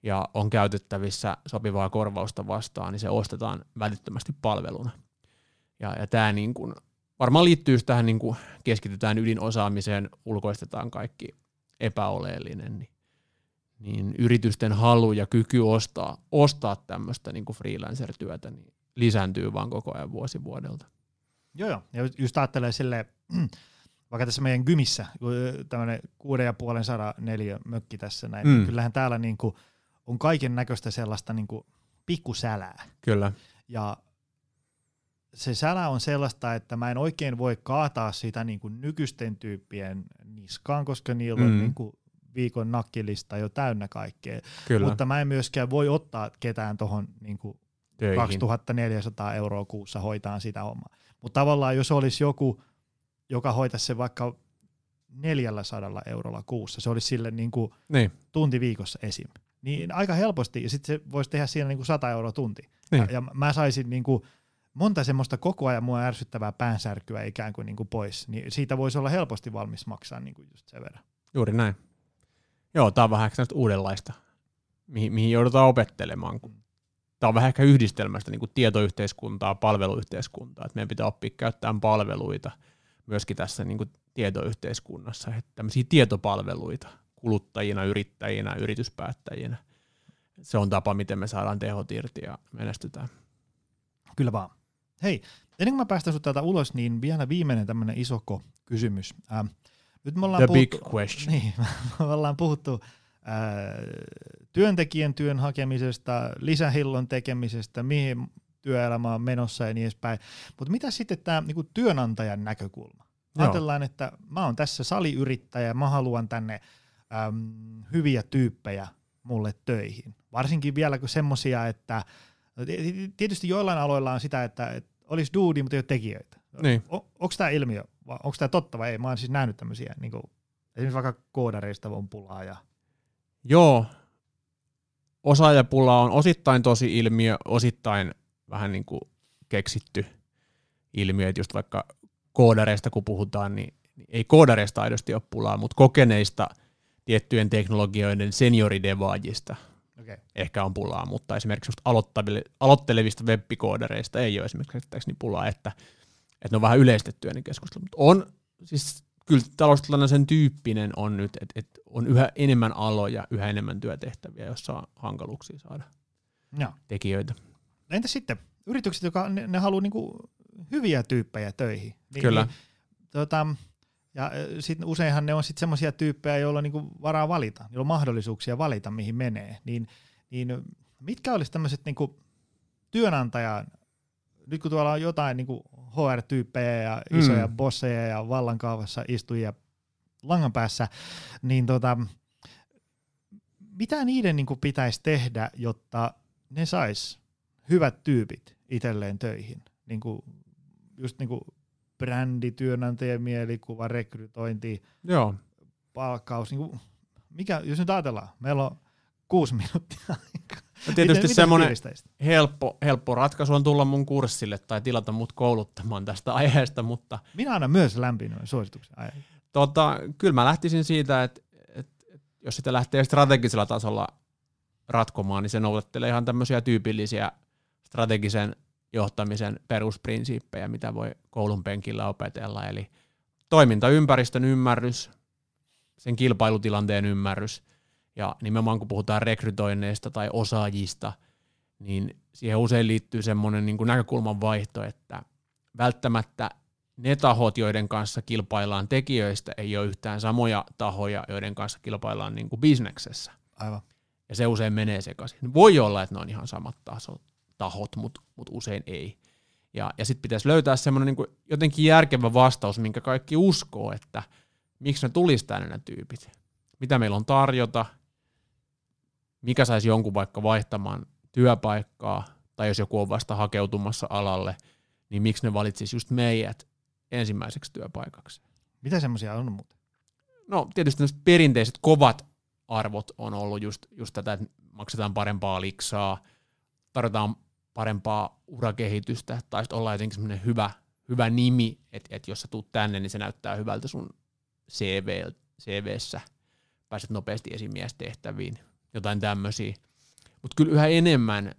ja on käytettävissä sopivaa korvausta vastaan, niin se ostetaan välittömästi palveluna. Ja, ja tämä niin kuin varmaan liittyy tähän niin kuin keskitytään ydinosaamiseen, ulkoistetaan kaikki epäoleellinen, niin, niin yritysten halu ja kyky ostaa, ostaa tämmöistä niin kuin freelancer-työtä niin lisääntyy vaan koko ajan vuosi vuodelta. Joo, joo. Ja just ajattelee silleen, [clears throat] vaikka tässä meidän gymissä, tämmöinen kuuden ja puolen neljä mökki tässä näin, niin mm. niin kyllähän täällä niin kuin on kaiken näköistä sellaista niin kuin pikkusälää. Kyllä. Ja se sälä on sellaista, että mä en oikein voi kaataa sitä niin kuin nykyisten tyyppien niskaan, koska niillä mm. on niin kuin viikon nakkilista jo täynnä kaikkea. Kyllä. Mutta mä en myöskään voi ottaa ketään tuohon niin 2400 euroa kuussa hoitaa sitä omaa. Mutta tavallaan jos olisi joku, joka hoitaisi se vaikka 400 eurolla kuussa, se olisi sille niin kuin niin. tunti viikossa esim. Niin aika helposti, ja sitten se voisi tehdä siinä niin kuin 100 euroa tunti. Niin. Ja, ja mä saisin niin kuin monta semmoista koko ajan mua ärsyttävää päänsärkyä ikään kuin, niin kuin pois, niin siitä voisi olla helposti valmis maksaa niin kuin just sen verran. Juuri näin. Joo, tämä on vähän ehkä uudenlaista, mihin, mihin joudutaan opettelemaan. Kun tämä on vähän ehkä yhdistelmästä niin kuin tietoyhteiskuntaa, palveluyhteiskuntaa, että meidän pitää oppia käyttämään palveluita myöskin tässä niin kuin tietoyhteiskunnassa, että tämmöisiä tietopalveluita kuluttajina, yrittäjinä, yrityspäättäjinä. Se on tapa, miten me saadaan tehot irti ja menestytään. Kyllä vaan. Hei, ennen kuin mä päästän sut täältä ulos, niin vielä viimeinen tämmöinen isoko kysymys. Ähm, nyt me ollaan The puhuttu, big question. [laughs] Niin, me ollaan puhuttu äh, työntekijän työn hakemisesta, lisähillon tekemisestä, mihin työelämä on menossa ja niin edespäin. Mutta mitä sitten tämä niinku työnantajan näkökulma? Joo. Ajatellaan, että mä oon tässä saliyrittäjä, mä haluan tänne äm, hyviä tyyppejä mulle töihin. Varsinkin vielä kuin semmosia, että tietysti joillain aloilla on sitä, että, että olisi duudi, mutta ei ole tekijöitä. Niin. On, onko tämä ilmiö, onko tämä totta vai ei? Mä oon siis nähnyt tämmöisiä, niin kuin, esimerkiksi vaikka koodareista on pulaa. Ja... Joo, osaajapula on osittain tosi ilmiö, osittain vähän niin kuin keksitty ilmiö, että just vaikka koodareista kun puhutaan, niin ei koodareista aidosti ole pulaa, mutta kokeneista tiettyjen teknologioiden senioridevaajista Okay. Ehkä on pulaa, mutta esimerkiksi aloittelevista webbikoodereista ei ole esimerkiksi pulaa, että, että ne on vähän yleistettyä ne keskustelut. Mutta on, siis kyllä taloustilanne sen tyyppinen on nyt, että, että on yhä enemmän aloja, yhä enemmän työtehtäviä, joissa on hankaluuksia saada ja. tekijöitä. Entä sitten yritykset, jotka ne, ne haluaa niinku hyviä tyyppejä töihin? Niin, Kyllä. Niin, tota, ja sit useinhan ne on sitten semmoisia tyyppejä, joilla on niinku varaa valita, joilla on mahdollisuuksia valita, mihin menee. Niin, niin mitkä olisi tämmöiset niinku työnantajan, nyt kun tuolla on jotain niinku HR-tyyppejä ja isoja mm. bosseja ja vallankaavassa istujia langan päässä, niin tota, mitä niiden niinku pitäisi tehdä, jotta ne sais hyvät tyypit itselleen töihin? Niinku, just niinku brändi, työnantajan mielikuva, rekrytointi, Joo. palkkaus. Niin kuin, mikä, jos nyt ajatellaan, meillä on kuusi minuuttia aikaa. No tietysti semmoinen helppo, helppo ratkaisu on tulla mun kurssille tai tilata mut kouluttamaan tästä [laughs] aiheesta, mutta... Minä annan myös lämpimän suosituksen aiheesta. Tota, kyllä mä lähtisin siitä, että, että jos sitä lähtee strategisella tasolla ratkomaan, niin se noudattelee ihan tämmöisiä tyypillisiä strategisen johtamisen perusprinsiippejä, mitä voi koulun penkillä opetella, eli toimintaympäristön ymmärrys, sen kilpailutilanteen ymmärrys, ja nimenomaan kun puhutaan rekrytoinneista tai osaajista, niin siihen usein liittyy semmoinen niin kuin näkökulman vaihto, että välttämättä ne tahot, joiden kanssa kilpaillaan tekijöistä, ei ole yhtään samoja tahoja, joiden kanssa kilpaillaan niin kuin bisneksessä. Aivan. Ja se usein menee sekaisin. Voi olla, että ne on ihan samat tasot, tahot, mutta mut usein ei. Ja, ja sitten pitäisi löytää semmoinen niin jotenkin järkevä vastaus, minkä kaikki uskoo, että miksi ne tulisi tänne nämä tyypit. Mitä meillä on tarjota, mikä saisi jonkun vaikka vaihtamaan työpaikkaa, tai jos joku on vasta hakeutumassa alalle, niin miksi ne valitsisi just meidät ensimmäiseksi työpaikaksi. Mitä semmoisia on muuten? No tietysti perinteiset kovat arvot on ollut just, just tätä, että maksetaan parempaa liksaa, tarjotaan parempaa urakehitystä, tai sitten olla jotenkin semmoinen hyvä, hyvä nimi, että et jos sä tuut tänne, niin se näyttää hyvältä sun CV, CVssä, pääset nopeasti esimiestehtäviin, jotain tämmöisiä. Mutta kyllä yhä enemmän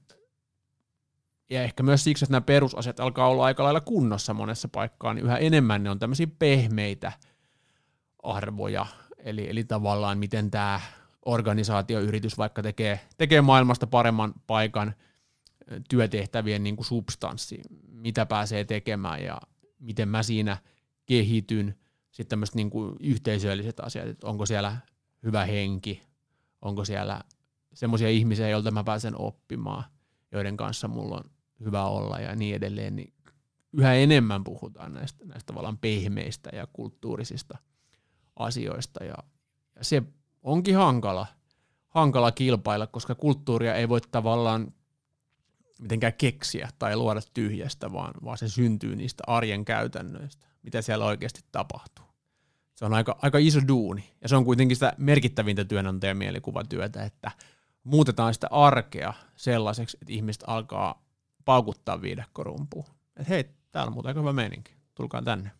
ja ehkä myös siksi, että nämä perusasiat alkaa olla aika lailla kunnossa monessa paikkaa, niin yhä enemmän ne on tämmöisiä pehmeitä arvoja, eli, eli tavallaan miten tämä organisaatioyritys vaikka tekee, tekee maailmasta paremman paikan työtehtävien niin kuin substanssi, mitä pääsee tekemään ja miten mä siinä kehityn, sitten tämmöiset niin kuin yhteisölliset asiat, että onko siellä hyvä henki, onko siellä semmoisia ihmisiä, joilta mä pääsen oppimaan, joiden kanssa mulla on hyvä olla ja niin edelleen, niin yhä enemmän puhutaan näistä, näistä tavallaan pehmeistä ja kulttuurisista asioista ja, ja se onkin hankala, hankala kilpailla, koska kulttuuria ei voi tavallaan mitenkään keksiä tai luoda tyhjästä, vaan, vaan se syntyy niistä arjen käytännöistä, mitä siellä oikeasti tapahtuu. Se on aika, aika iso duuni, ja se on kuitenkin sitä merkittävintä työnantajan mielikuvatyötä, että muutetaan sitä arkea sellaiseksi, että ihmiset alkaa paukuttaa viidakkorumpuun. Että hei, täällä on muuten aika hyvä meininki, tulkaa tänne.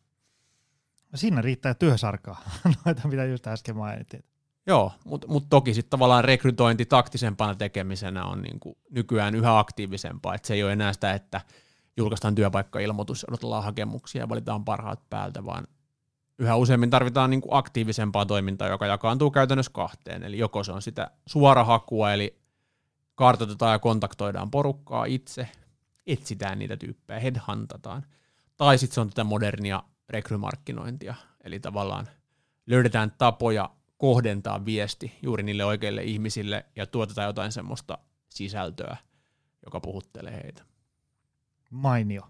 No siinä riittää työsarkaa, [laughs] noita mitä just äsken mainittiin. Joo, mutta mut toki sitten tavallaan rekrytointi taktisempana tekemisenä on niinku nykyään yhä aktiivisempaa, että se ei ole enää sitä, että julkaistaan työpaikkailmoitus, odotellaan hakemuksia ja valitaan parhaat päältä, vaan yhä useammin tarvitaan niinku aktiivisempaa toimintaa, joka jakaantuu käytännössä kahteen. Eli joko se on sitä suorahakua, eli kartoitetaan ja kontaktoidaan porukkaa itse, etsitään niitä tyyppejä, headhuntataan, tai sitten se on tätä modernia rekrymarkkinointia, eli tavallaan löydetään tapoja kohdentaa viesti juuri niille oikeille ihmisille ja tuotetaan jotain semmoista sisältöä, joka puhuttelee heitä. Mainio.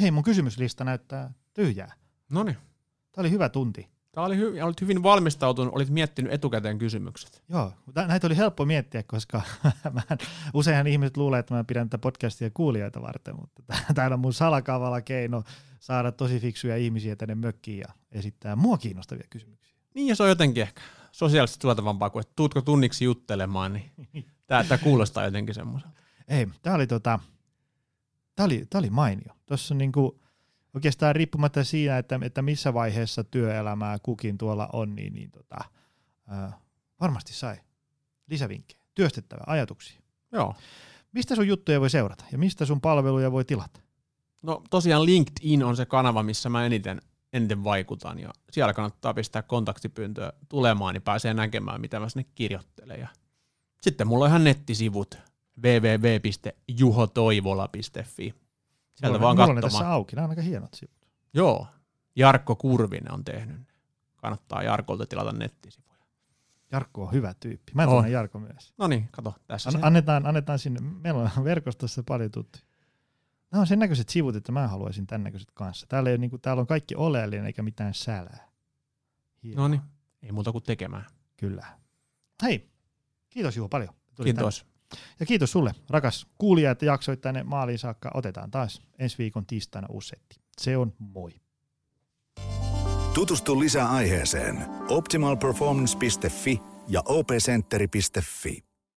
Hei, mun kysymyslista näyttää tyhjää. No niin. Tämä oli hyvä tunti. Tämä oli hy- olit hyvin valmistautunut, olit miettinyt etukäteen kysymykset. Joo, näitä oli helppo miettiä, koska [laughs] useinhan ihmiset luulee, että mä pidän tätä podcastia kuulijoita varten, mutta täällä on mun salakavala keino saada tosi fiksuja ihmisiä tänne mökkiin ja esittää mua kiinnostavia kysymyksiä. Niin ja se on jotenkin ehkä sosiaalisesti suotavampaa kuin, että tuutko tunniksi juttelemaan, niin [laughs] tämä, kuulostaa jotenkin semmoiselta. Ei, tämä oli, tota, tämä oli, tämä oli mainio. Tuossa niinku, oikeastaan riippumatta siinä, että, että missä vaiheessa työelämää kukin tuolla on, niin, niin tota, ää, varmasti sai lisävinkkejä, työstettävää ajatuksia. Joo. Mistä sun juttuja voi seurata ja mistä sun palveluja voi tilata? No tosiaan LinkedIn on se kanava, missä mä eniten eniten vaikutan ja siellä kannattaa pistää kontaktipyyntöä tulemaan, niin pääsee näkemään, mitä mä sinne kirjoittelen. Ja sitten mulla on ihan nettisivut www.juhotoivola.fi. Sieltä mulla, vaan mulla katsomaan. tässä auki, nämä on aika hienot sivut. Joo, Jarkko Kurvinen on tehnyt. Kannattaa Jarkolta tilata nettisivuja. Jarkko on hyvä tyyppi. Mä tunnen Jarkko myös. No niin, kato tässä. An- annetaan, annetaan sinne. Meillä on [laughs] verkostossa paljon tuttuja. Nämä on sen näköiset sivut, että mä haluaisin tämän näköiset kanssa. Täällä, ei, niin kuin, täällä on kaikki oleellinen eikä mitään sälää. No niin, ei muuta kuin tekemään. Kyllä. Hei, kiitos Juho paljon. kiitos. Tänne. Ja kiitos sulle, rakas kuulija, että jaksoit tänne maaliin saakka. Otetaan taas ensi viikon tiistaina usetti. Se on moi. Tutustu lisää aiheeseen optimalperformance.fi ja opcenteri.fi.